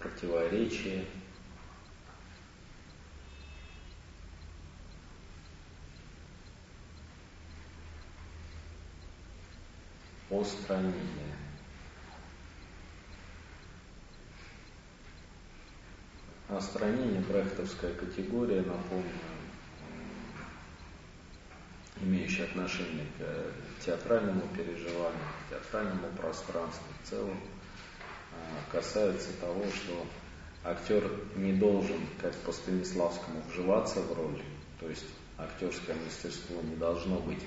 противоречие, устранение. Остранение – брехтовская категория, напомню, имеющая отношение к театральному переживанию, к театральному пространству в целом, а, касается того, что актер не должен, как по Станиславскому, вживаться в роль, то есть актерское мастерство не должно быть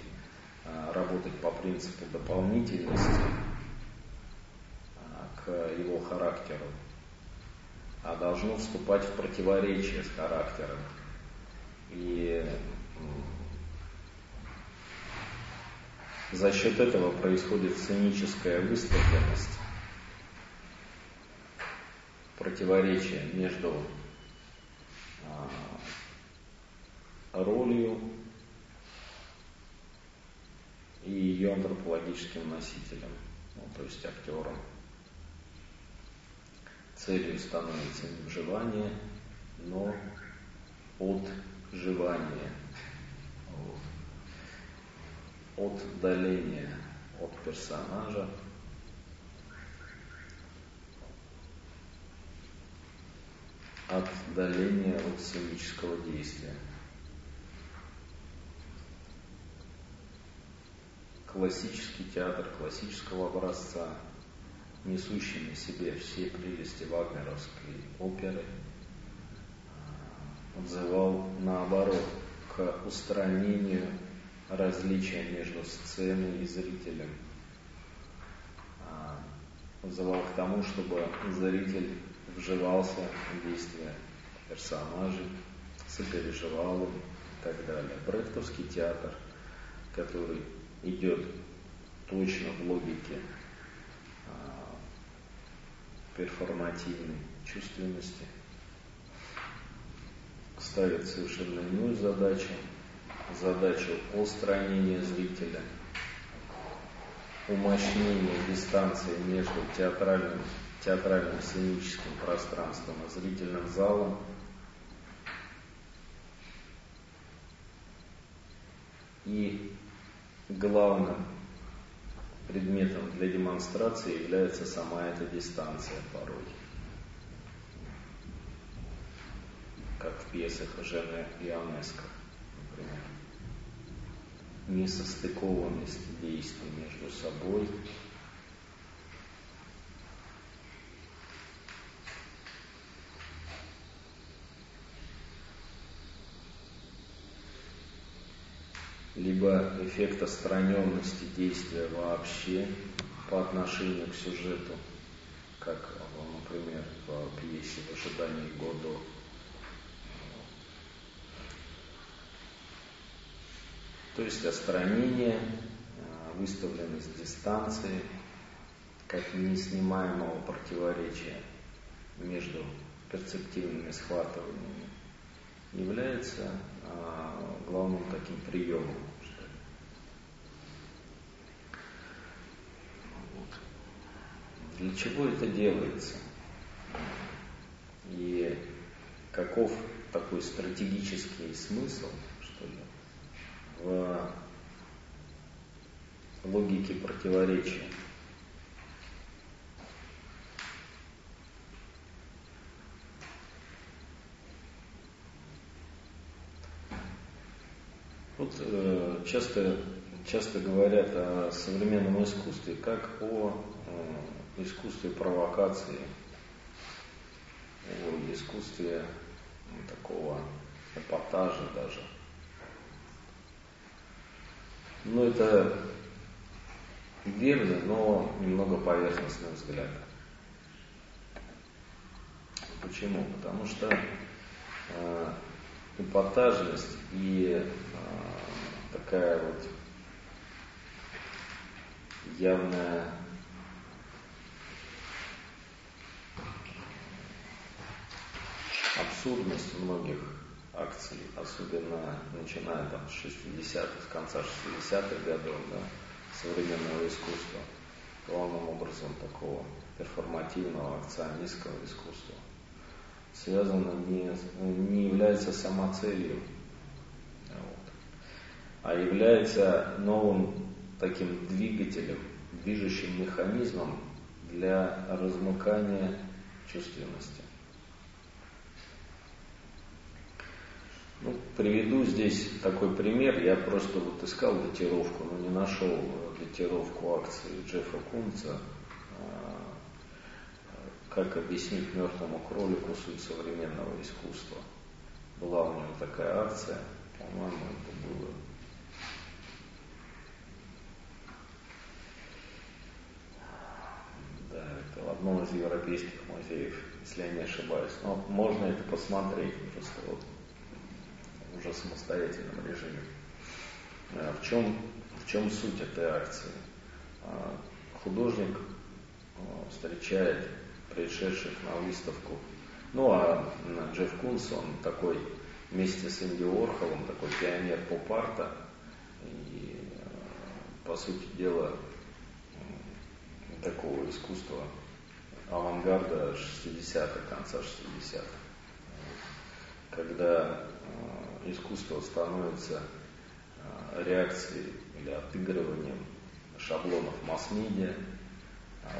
а, работать по принципу дополнительности а, к его характеру, а должно вступать в противоречие с характером. И за счет этого происходит сценическая выставленность, противоречие между а, ролью и ее антропологическим носителем, ну, то есть актером. Целью становится не вживание, но отживание, вот. отдаление от персонажа, отдаление от сценического действия. Классический театр классического образца – несущий на себе все прелести вагнеровской оперы, взывал наоборот к устранению различия между сценой и зрителем. Взывал к тому, чтобы зритель вживался в действия персонажей, сопереживал им и так далее. Брехтовский театр, который идет точно в логике перформативной чувственности, ставит совершенно иную задачу, задачу устранения зрителя, умощнения дистанции между театральным, театральным сценическим пространством и зрительным залом, и главным предметом для демонстрации является сама эта дистанция порой. Как в пьесах Жены Ионеско, например. Несостыкованность действий между собой либо эффект отстраненности действия вообще по отношению к сюжету, как, например, в пьесе «В ожидании Годо». То есть отстранение, э, выставленность дистанции, как неснимаемого противоречия между перцептивными схватываниями, является э, главным таким приемом Для чего это делается? И каков такой стратегический смысл, что ли, в логике противоречия? Вот э, часто, часто говорят о современном искусстве как о э, искусстве провокации, о искусстве такого эпатажа даже. Ну, это верный, но немного поверхностный взгляд. Почему? Потому что э, эпатажность и э, такая вот явная абсурдность многих акций, особенно начиная там с 60-х, с конца 60-х годов, да, современного искусства, главным образом такого перформативного акционистского искусства, связано не, не является самоцелью, вот, а является новым таким двигателем движущим механизмом для размыкания чувственности. Ну, приведу здесь такой пример. Я просто вот искал датировку, но не нашел датировку акции Джеффа Кунца а, «Как объяснить мертвому кролику суть современного искусства». Была у него такая акция, по-моему, это было Да, это в одном из европейских музеев, если я не ошибаюсь. Но можно это посмотреть просто вот уже в самостоятельном режиме. А в чем, в чем суть этой акции? А, художник а, встречает пришедших на выставку. Ну а Джефф Кунс, он такой вместе с Инди Орхолом, такой пионер поп-арта. И, по сути дела, такого искусства авангарда 60-х, конца 60-х. Когда искусство становится реакцией или отыгрыванием шаблонов масс-медиа,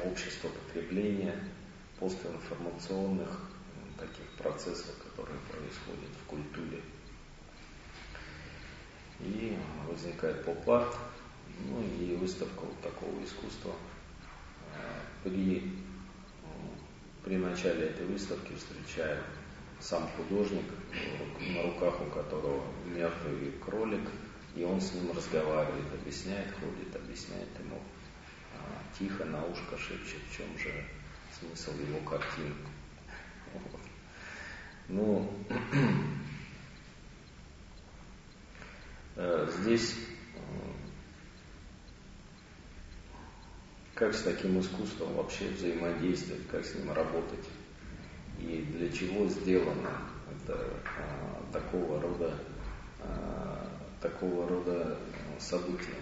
общества потребления, постинформационных таких процессов, которые происходят в культуре. И возникает поп-арт, ну и выставка вот такого искусства. При, при начале этой выставки встречаем сам художник, на руках у которого мертвый кролик, и он с ним разговаривает, объясняет, ходит, объясняет ему а, тихо на ушко шепчет, в чем же смысл его картин. Вот. Ну, э, здесь как с таким искусством вообще взаимодействовать, как с ним работать и для чего сделано это а, такого рода а, такого рода события.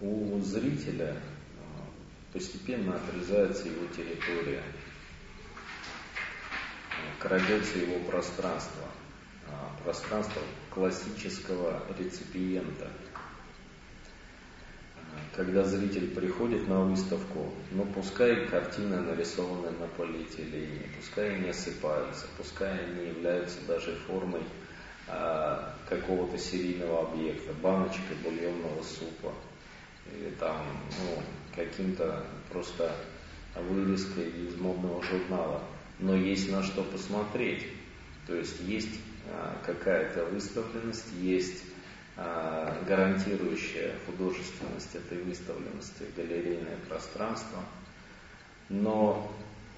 У зрителя а, постепенно отрезается его территория, крадется его пространство, пространство классического реципиента – когда зритель приходит на выставку, ну пускай картины нарисованы на полиэтилене, пускай они осыпаются, пускай они являются даже формой а, какого-то серийного объекта, баночкой бульонного супа, или там, ну, каким-то просто вырезкой из модного журнала. Но есть на что посмотреть. То есть есть а, какая-то выставленность, есть гарантирующая художественность этой выставленности, галерейное пространство. Но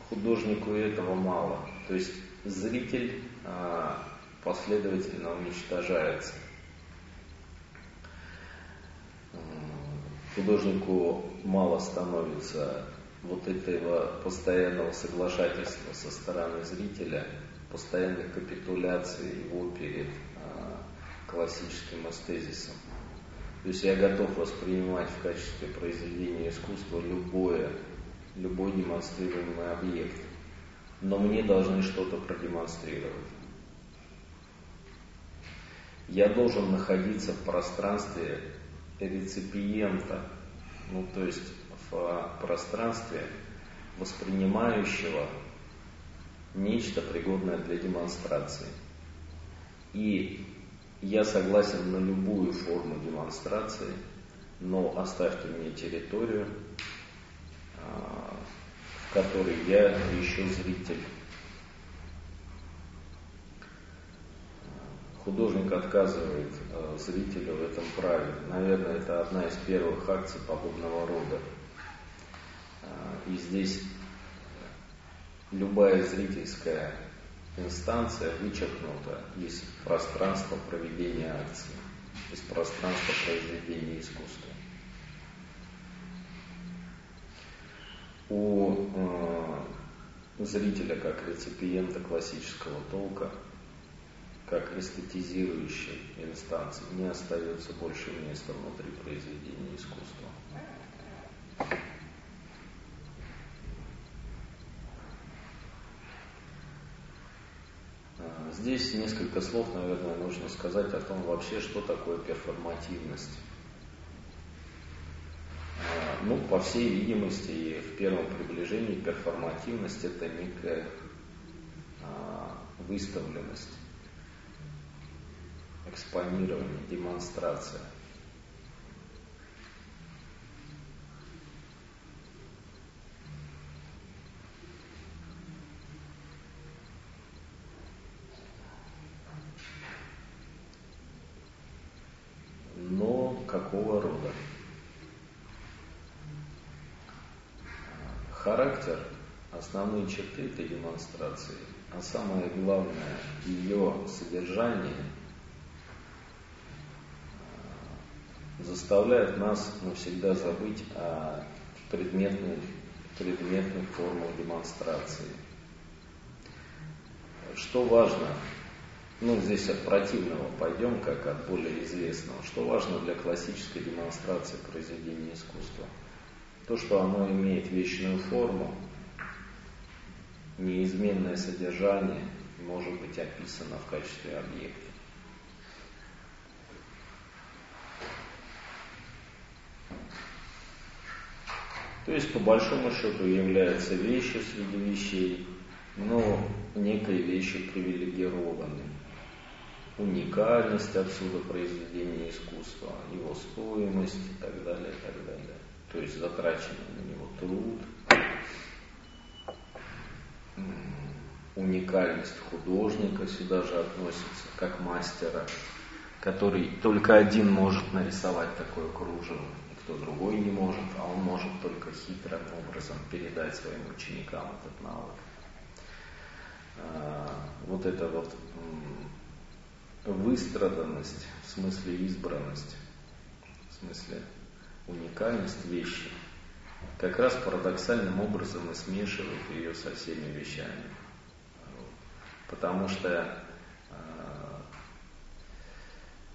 художнику этого мало. То есть зритель а, последовательно уничтожается. Художнику мало становится вот этого постоянного соглашательства со стороны зрителя, постоянной капитуляции его перед классическим эстезисом. То есть я готов воспринимать в качестве произведения искусства любое, любой демонстрируемый объект. Но мне должны что-то продемонстрировать. Я должен находиться в пространстве реципиента, ну то есть в пространстве воспринимающего нечто пригодное для демонстрации. И я согласен на любую форму демонстрации, но оставьте мне территорию, а, в которой я еще зритель. Художник отказывает а, зрителю в этом праве. Наверное, это одна из первых акций подобного рода. А, и здесь любая зрительская инстанция вычеркнута из пространства проведения акции, из пространства произведения искусства. У э, зрителя как реципиента классического толка, как эстетизирующей инстанции, не остается больше места внутри произведения искусства. Здесь несколько слов, наверное, нужно сказать о том вообще, что такое перформативность. А, ну, по всей видимости, и в первом приближении перформативность это некая а, выставленность, экспонирование, демонстрация. Но какого рода? Характер, основные черты этой демонстрации, а самое главное, ее содержание заставляет нас навсегда забыть о предметных, предметных формах демонстрации. Что важно, ну здесь от противного пойдем, как от более известного, что важно для классической демонстрации произведения искусства? То, что оно имеет вечную форму, неизменное содержание может быть описано в качестве объекта. То есть, по большому счету, является вещью среди вещей, но некой вещью привилегированной. Уникальность отсюда произведения искусства, его стоимость и так далее, и так далее. То есть затраченный на него труд, уникальность художника сюда же относится, как мастера, который только один может нарисовать такое кружево кто другой не может, а он может только хитрым образом передать своим ученикам этот навык. А, вот эта вот выстраданность, в смысле избранность, в смысле уникальность вещи, как раз парадоксальным образом и смешивает ее со всеми вещами. Потому что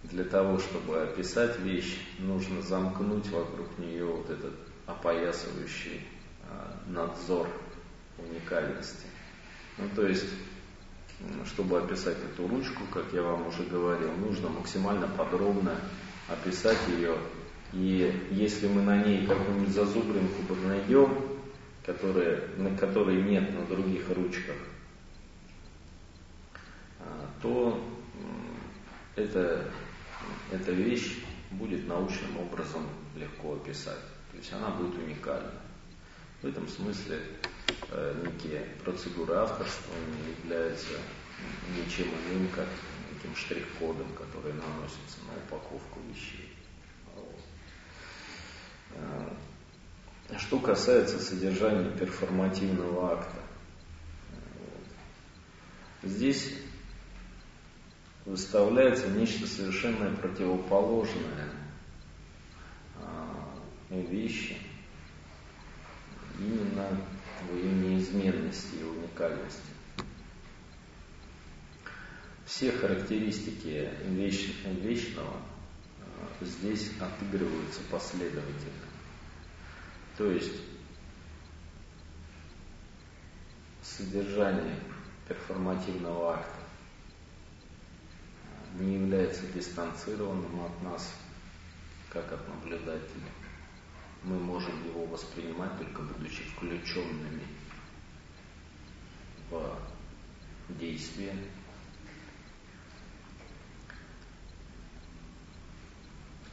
для того, чтобы описать вещь, нужно замкнуть вокруг нее вот этот опоясывающий а, надзор уникальности. Ну, то есть, чтобы описать эту ручку, как я вам уже говорил, нужно максимально подробно описать ее. И если мы на ней какую-нибудь зазубринку найдем, которая, на которой нет на других ручках, а, то это эта вещь будет научным образом легко описать. То есть она будет уникальна. В этом смысле некие процедуры авторства не являются ничем иным, как неким штрих-кодом, который наносится на упаковку вещей. Э, что касается содержания перформативного акта, здесь выставляется нечто совершенно противоположное вещи, именно в ее неизменности и уникальности. Все характеристики веч, вечного а, здесь отыгрываются последовательно. То есть содержание перформативного акта не является дистанцированным от нас, как от наблюдателя. Мы можем его воспринимать только будучи включенными в действие.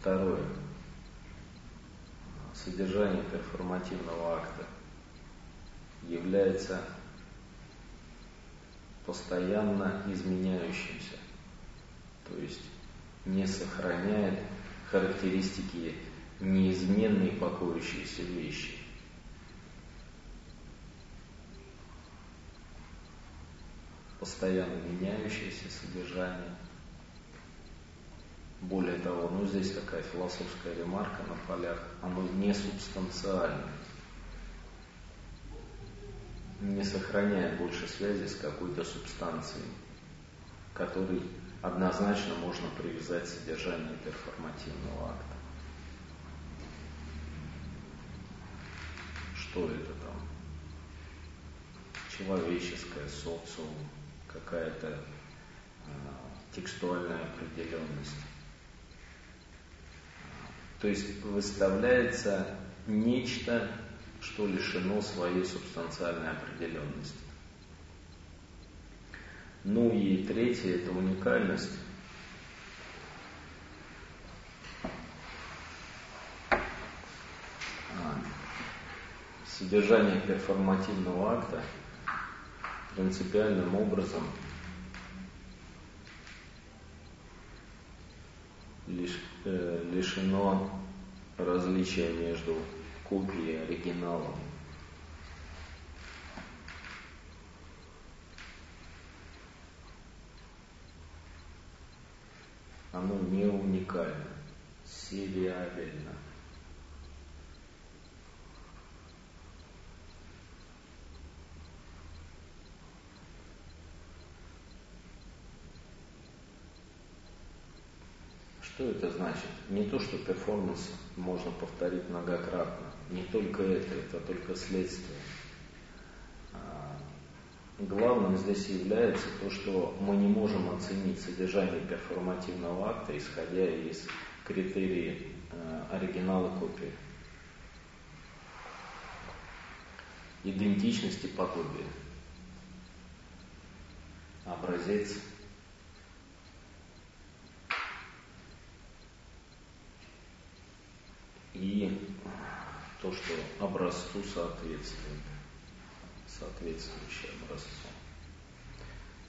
Второе. Содержание перформативного акта является постоянно изменяющимся то есть не сохраняет характеристики неизменной покоящейся вещи. Постоянно меняющееся содержание. Более того, ну здесь такая философская ремарка на полях, оно не субстанциально, не сохраняет больше связи с какой-то субстанцией, которой однозначно можно привязать содержание перформативного акта. Что это там? Человеческое, социум, какая-то текстуальная определенность. То есть выставляется нечто, что лишено своей субстанциальной определенности. Ну и третье – это уникальность. А, содержание перформативного акта принципиальным образом лиш, э, лишено различия между копией и оригиналом. Оно не уникально, сериабельно. Что это значит? Не то, что перформанс можно повторить многократно. Не только это, это только следствие. А, главным здесь является то, что мы не можем оценить содержание перформативного акта, исходя из критерий э, оригинала копии. Идентичности подобия. Образец и то, что образцу соответствует, соответствующее образцу.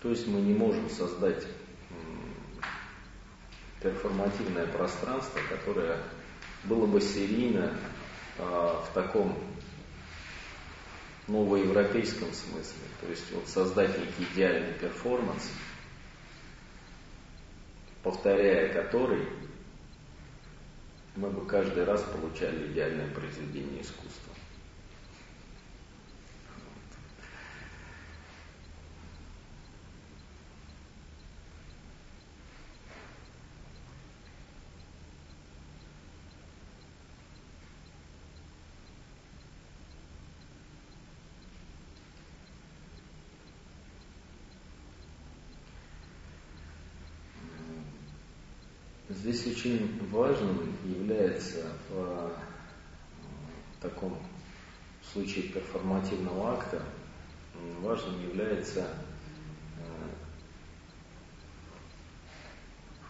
То есть мы не можем создать перформативное пространство, которое было бы серийно а, в таком новоевропейском смысле. То есть вот создать некий идеальный перформанс, повторяя который мы бы каждый раз получали идеальное произведение искусства. Здесь очень важным является в таком случае перформативного акта, важным является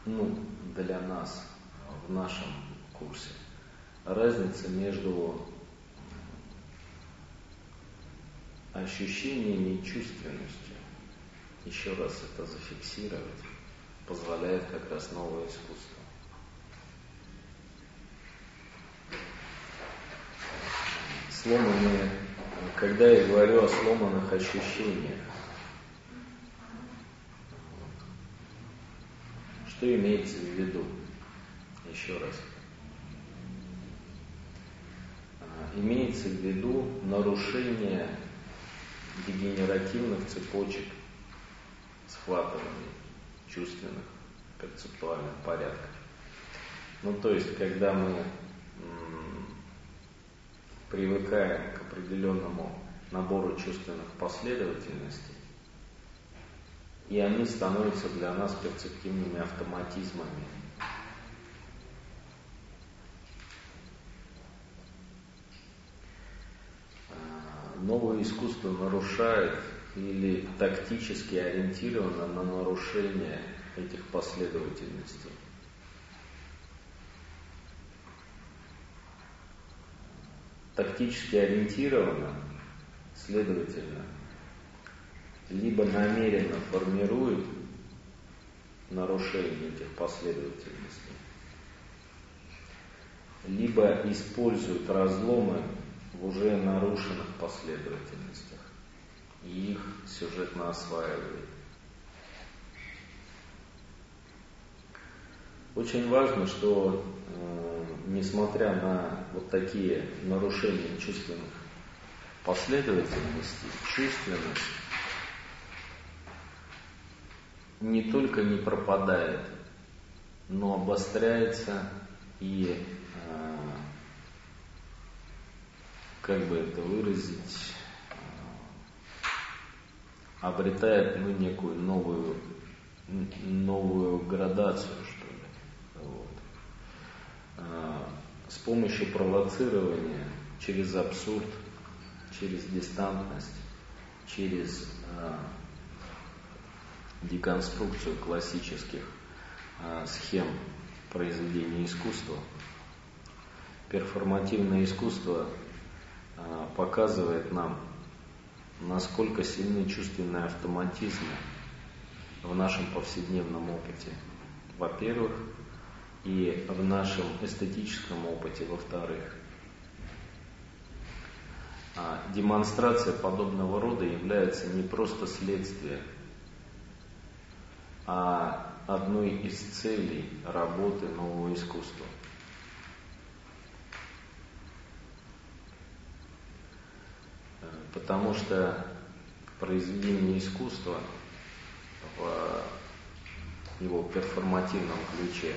ну, для нас в нашем курсе разница между ощущениями и чувственностью. Еще раз это зафиксировать позволяет как раз новое искусство. Сломанные, когда я говорю о сломанных ощущениях, что имеется в виду? Еще раз. А, имеется в виду нарушение дегенеративных цепочек схватывания чувственных, перцептуальных порядков. Ну, то есть, когда мы привыкаем к определенному набору чувственных последовательностей, и они становятся для нас перцептивными автоматизмами. А, новое искусство нарушает или тактически ориентировано на нарушение этих последовательностей. Тактически ориентировано, следовательно, либо намеренно формирует нарушение этих последовательностей, либо использует разломы в уже нарушенных последовательностях и их сюжетно осваивает. Очень важно, что э, несмотря на вот такие нарушения чувственных последовательностей, чувственность не только не пропадает, но обостряется и, э, как бы это выразить, обретает ну, некую новую новую градацию, что ли. Вот. А, с помощью провоцирования через абсурд, через дистантность, через а, деконструкцию классических а, схем произведения искусства. Перформативное искусство показывает нам, насколько сильны чувственные автоматизмы в нашем повседневном опыте, во-первых, и в нашем эстетическом опыте, во-вторых. А демонстрация подобного рода является не просто следствием, а одной из целей работы нового искусства. Потому что произведение искусства в его перформативном ключе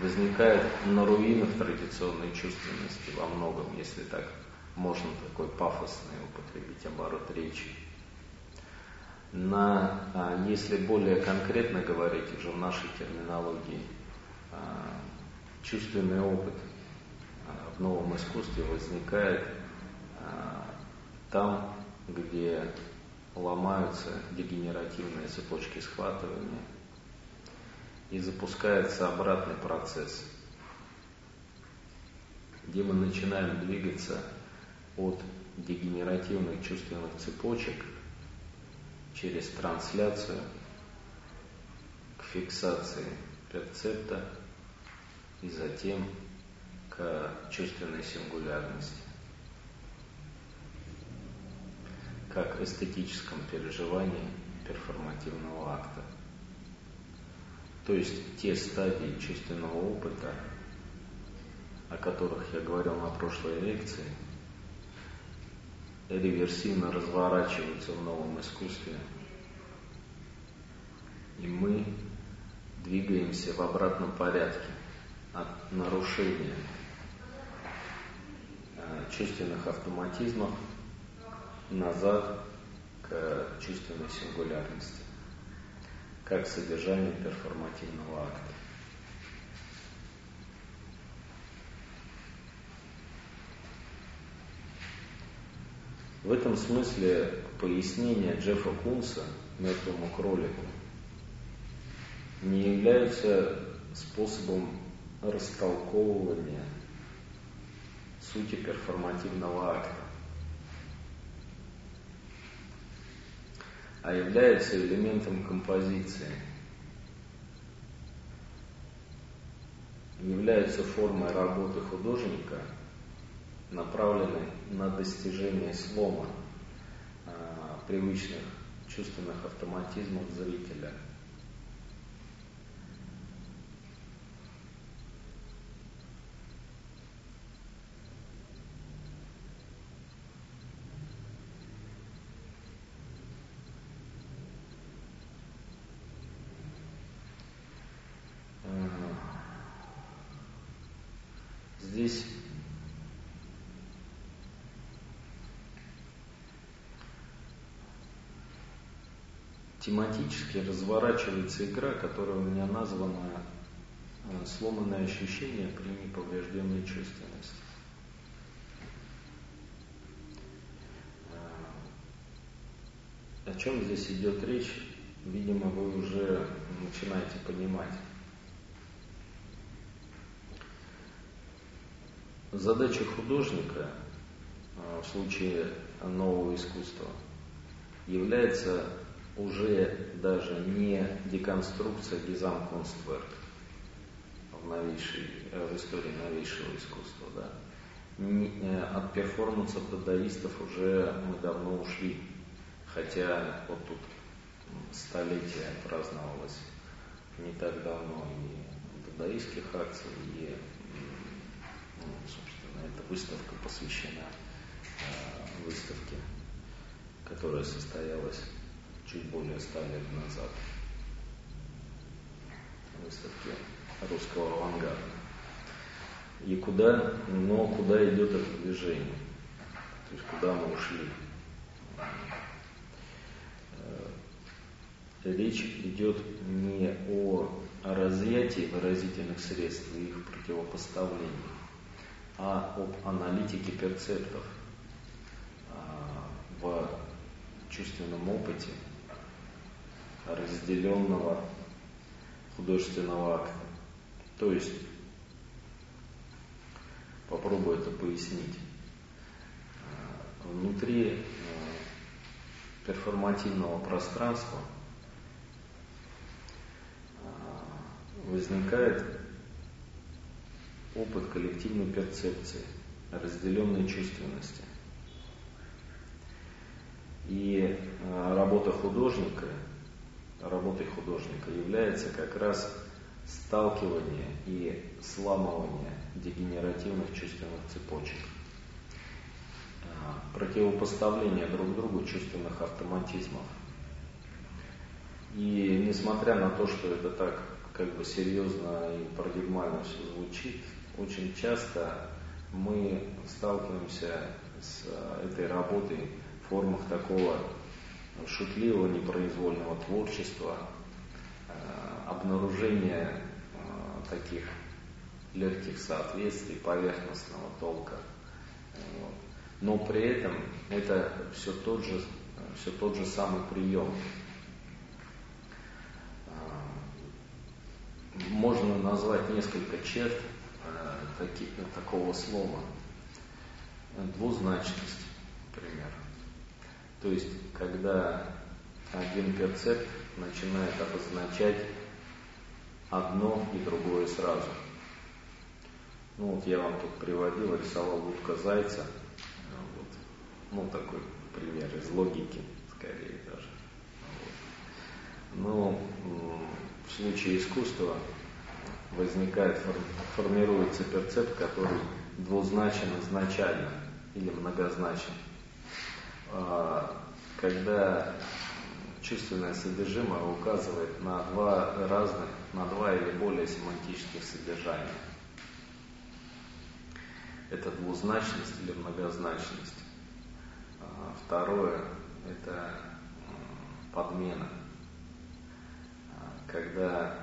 возникает на руинах традиционной чувственности во многом, если так можно такой пафосный употребить оборот речи. На, а, если более конкретно говорить уже в нашей терминологии, а, чувственный опыт а, в новом искусстве возникает там, где ломаются дегенеративные цепочки схватывания и запускается обратный процесс, где мы начинаем двигаться от дегенеративных чувственных цепочек через трансляцию к фиксации перцепта и затем к чувственной сингулярности. Как эстетическом переживании перформативного акта. То есть те стадии чувственного опыта, о которых я говорил на прошлой лекции, реверсивно разворачиваются в новом искусстве. И мы двигаемся в обратном порядке от нарушения э, чувственных автоматизмов назад к чувственной сингулярности, как содержание перформативного акта. В этом смысле пояснение Джеффа Кунса мертвому кролику не является способом растолковывания сути перформативного акта. А является элементом композиции. Является формой работы художника, направленной на достижение слома а, привычных чувственных автоматизмов зрителя – здесь тематически разворачивается игра, которая у меня названа э, сломанное ощущение при неповрежденной чувственности. Э, о чем здесь идет речь, видимо, вы уже начинаете понимать. Задача художника а, в случае нового искусства является уже даже не деконструкция Гизамкунстверк в, новейшей, э, в истории новейшего искусства. Да. Э, от перформанса дадаистов уже мы давно ушли. Хотя вот тут столетие праздновалось не так давно и дадаистских акций, и собственно, эта выставка посвящена э, выставке, которая состоялась чуть более ста лет назад. Выставке русского авангарда. И куда, но куда идет это движение? То есть куда мы ушли? Э, речь идет не о разъятии выразительных средств и их противопоставлении, а об аналитике перцептов а, в чувственном опыте разделенного художественного акта. То есть, попробую это пояснить. А, внутри а, перформативного пространства возникает опыт коллективной перцепции, разделенной чувственности. И а, работа художника, работой художника является как раз сталкивание и сламывание дегенеративных чувственных цепочек, а, противопоставление друг другу чувственных автоматизмов. И несмотря на то, что это так как бы серьезно и парадигмально все звучит, очень часто мы сталкиваемся с э, этой работой в формах такого шутливого, непроизвольного творчества, э, обнаружения э, таких легких соответствий, поверхностного толка. Но при этом это все тот же, все тот же самый прием. Можно назвать несколько черт таки, такого слова. Двузначность, например. То есть, когда один перцепт начинает обозначать одно и другое сразу. Ну вот я вам тут приводил, рисовал утка зайца. Вот. Ну такой пример из логики, скорее даже. Вот. Но в случае искусства возникает, формируется перцепт, который двузначен изначально или многозначен. А, когда чувственное содержимое указывает на два разных, на два или более семантических содержания. Это двузначность или многозначность. А, второе – это подмена. А, когда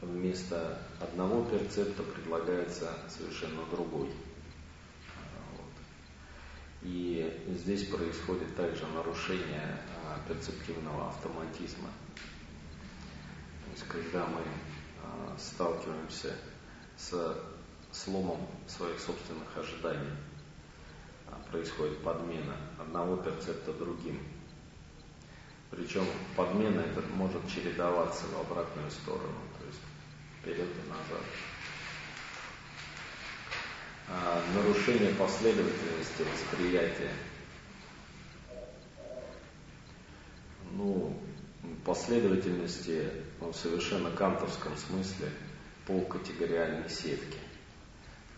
вместо одного перцепта предлагается совершенно другой. И здесь происходит также нарушение а, перцептивного автоматизма. То есть, когда мы а, сталкиваемся с сломом своих собственных ожиданий, а, происходит подмена одного перцепта другим. Причем подмена это может чередоваться в обратную сторону. То есть вперед и назад. А, нарушение последовательности восприятия. Ну, последовательности в совершенно кантовском смысле по категориальной сетке.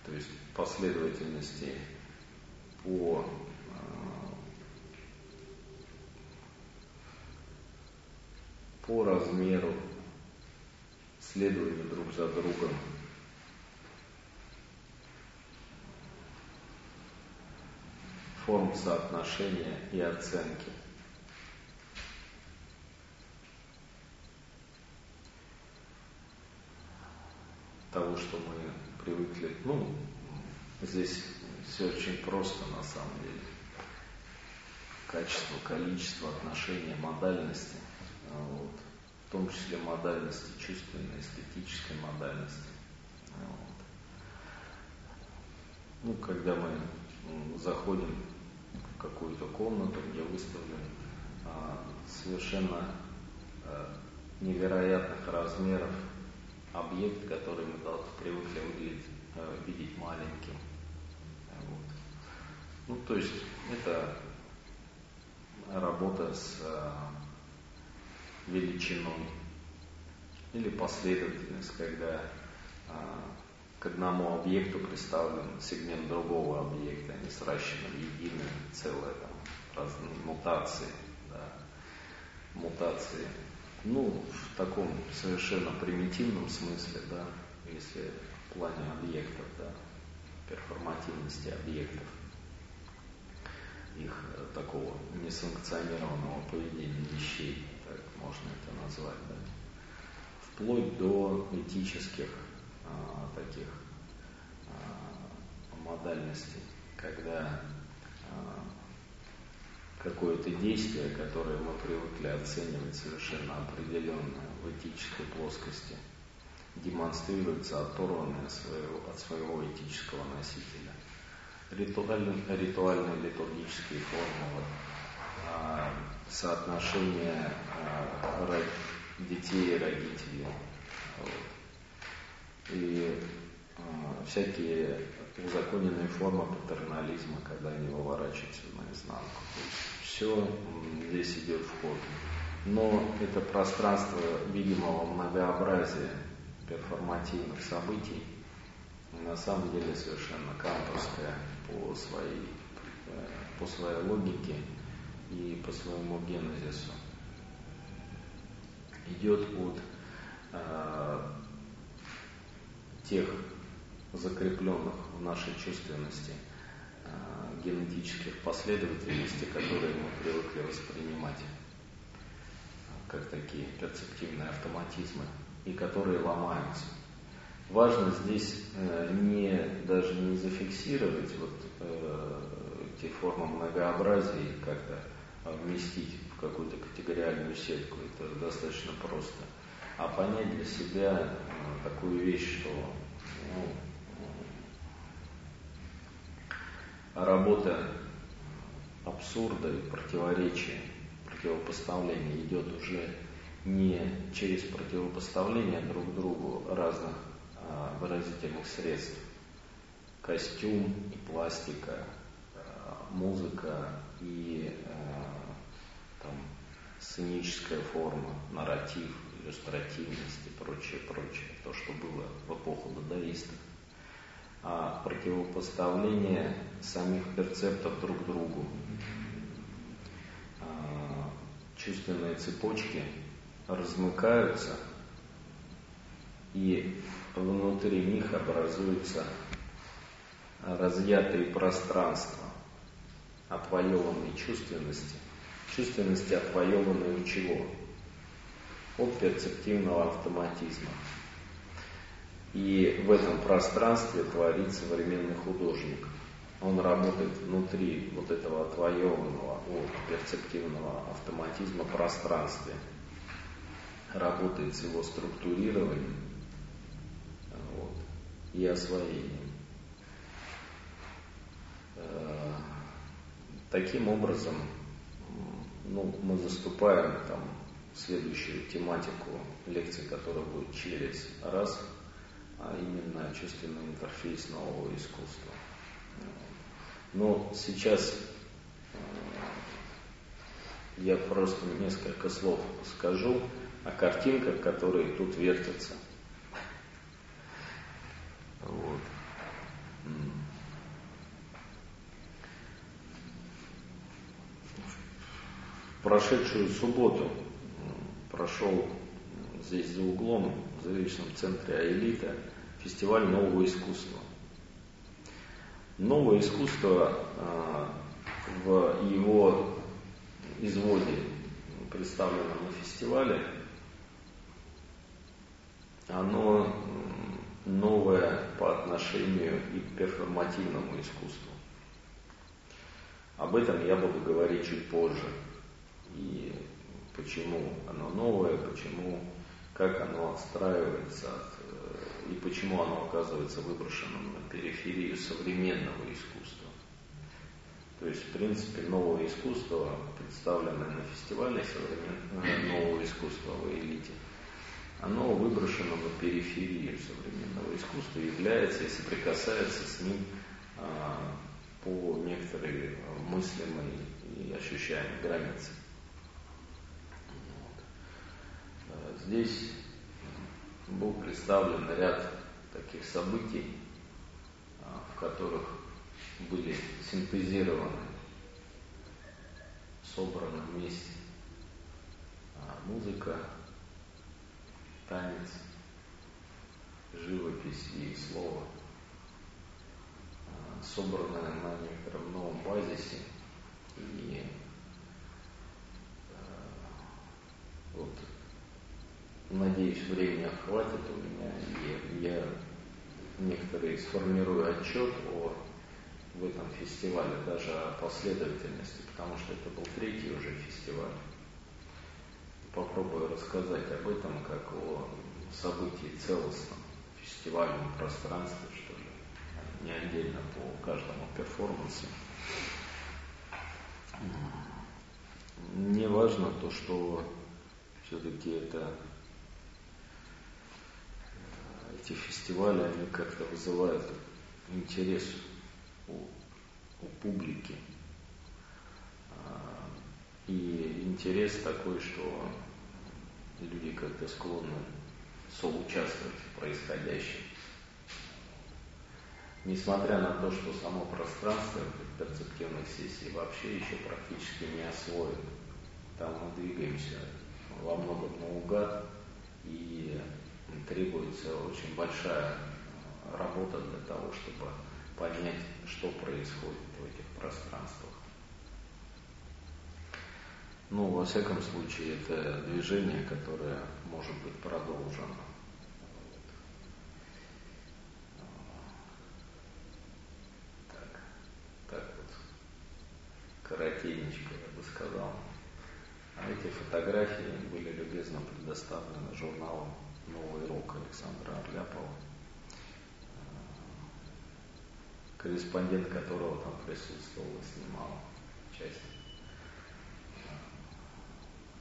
То есть последовательности по а, по размеру, следование друг за другом. Форм соотношения и оценки. Того, что мы привыкли, ну, здесь все очень просто на самом деле. Качество, количество, отношения, модальности. Вот том числе модальности, чувственной, эстетической модальности. Вот. Ну, когда мы заходим в какую-то комнату, где выставлен а, совершенно а, невероятных размеров объект, который мы привыкли а, видеть маленьким. Вот. Ну, то есть это работа с величиной. Или последовательность, когда к одному объекту представлен сегмент другого объекта, они сращены в единое целое, там, разные мутации, да, мутации. Ну, в таком совершенно примитивном смысле, да, если в плане объектов, да, перформативности объектов. их э, такого несанкционированного поведения вещей, так можно это назвать, да, вплоть до этических таких а, модальностей, когда а, какое-то действие, которое мы привыкли оценивать совершенно определенно в этической плоскости, демонстрируется оторванное от своего, от своего этического носителя. Ритуальные, ритуальные литургические формулы, а, соотношение а, детей и родителей. Вот. И а, всякие узаконенные формы патернализма, когда они выворачиваются наизнанку. Все здесь идет в ход. Но это пространство видимого многообразия перформативных событий на самом деле совершенно кантовское по своей, э, по своей логике и по своему генезису. Идет от э, тех закрепленных в нашей чувственности э, генетических последовательностей, которые мы привыкли воспринимать как такие перцептивные автоматизмы, и которые ломаются. Важно здесь э, не, даже не зафиксировать вот, э, эти формы многообразия и как-то вместить в какую-то категориальную сетку. Это достаточно просто. А понять для себя э, такую вещь, что ну, работа абсурда и противоречия, противопоставления идет уже не через противопоставление друг другу разных а, выразительных средств. Костюм и пластика, а, музыка и а, там, сценическая форма, нарратив, иллюстративность и прочее, прочее. То, что было в эпоху дадаистов а противопоставление самих перцептов друг другу. А, чувственные цепочки размыкаются, и внутри них образуются разъятые пространства отвоеванной чувственности. Чувственности отвоеванной у чего? От перцептивного автоматизма. И в этом пространстве творит современный художник. Он работает внутри вот этого отвоеванного от перцептивного автоматизма пространства. Работает с его структурированием вот, и освоением. Э, таким образом, ну, мы заступаем там следующую тематику лекции, которая будет через раз – а именно чувственный интерфейс нового искусства. Но сейчас э, я просто несколько слов скажу о картинках, которые тут вертятся. Вот. В прошедшую субботу прошел здесь за углом, в жилищном центре Аэлита, фестиваль нового искусства. Новое искусство а, в его изводе, представленном на фестивале, оно новое по отношению и к перформативному искусству. Об этом я буду говорить чуть позже. И почему оно новое, почему, как оно отстраивается от и почему оно оказывается выброшенным на периферию современного искусства. То есть, в принципе, новое искусство, представленное на фестивале современного нового искусства в элите, оно выброшено на периферию современного искусства является и соприкасается с ним а, по некоторой мыслимой и ощущаемой границе. Вот. А, здесь был представлен ряд таких событий, а, в которых были синтезированы, собраны вместе а, музыка, танец, живопись и слово, а, собранное на некотором новом базисе надеюсь, времени хватит у меня, и я некоторые сформирую отчет о в этом фестивале, даже о последовательности, потому что это был третий уже фестиваль. Попробую рассказать об этом как о событии целостном, фестивальном пространстве, что ли, не отдельно по каждому перформансу. Не важно то, что все-таки это эти фестивали, они как-то вызывают интерес у, у публики. А, и интерес такой, что люди как-то склонны соучаствовать в происходящем. Несмотря на то, что само пространство перцептивных сессий вообще еще практически не освоено. Там мы двигаемся во многом наугад, и требуется очень большая работа для того, чтобы понять, что происходит в этих пространствах. Ну, во всяком случае, это движение, которое может быть продолжено. Так, так вот, коротенечко, я бы сказал. А эти фотографии были любезно предоставлены журналом «Новый рок» Александра Арляпова, корреспондент которого там присутствовал и снимал часть.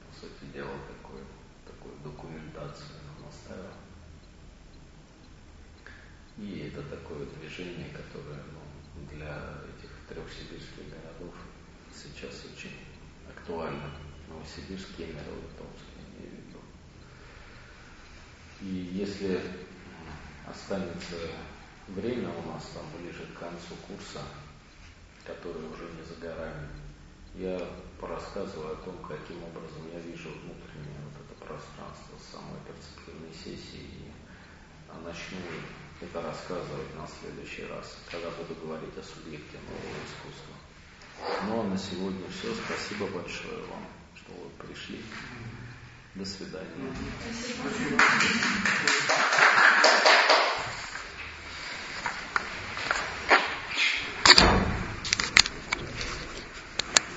По сути дела, такой, такую документацию нам оставил. И это такое движение, которое ну, для этих трех сибирских городов сейчас очень актуально. Новосибирск, Кемерово и Томск, я имею в виду. И если останется время у нас там ближе к концу курса, который уже не за горами, я порассказываю о том, каким образом я вижу внутреннее вот это пространство самой перцептивной сессии. И начну это рассказывать на следующий раз, когда буду говорить о субъекте нового искусства. Ну а на сегодня все. Спасибо большое вам что вы пришли. До свидания. Спасибо.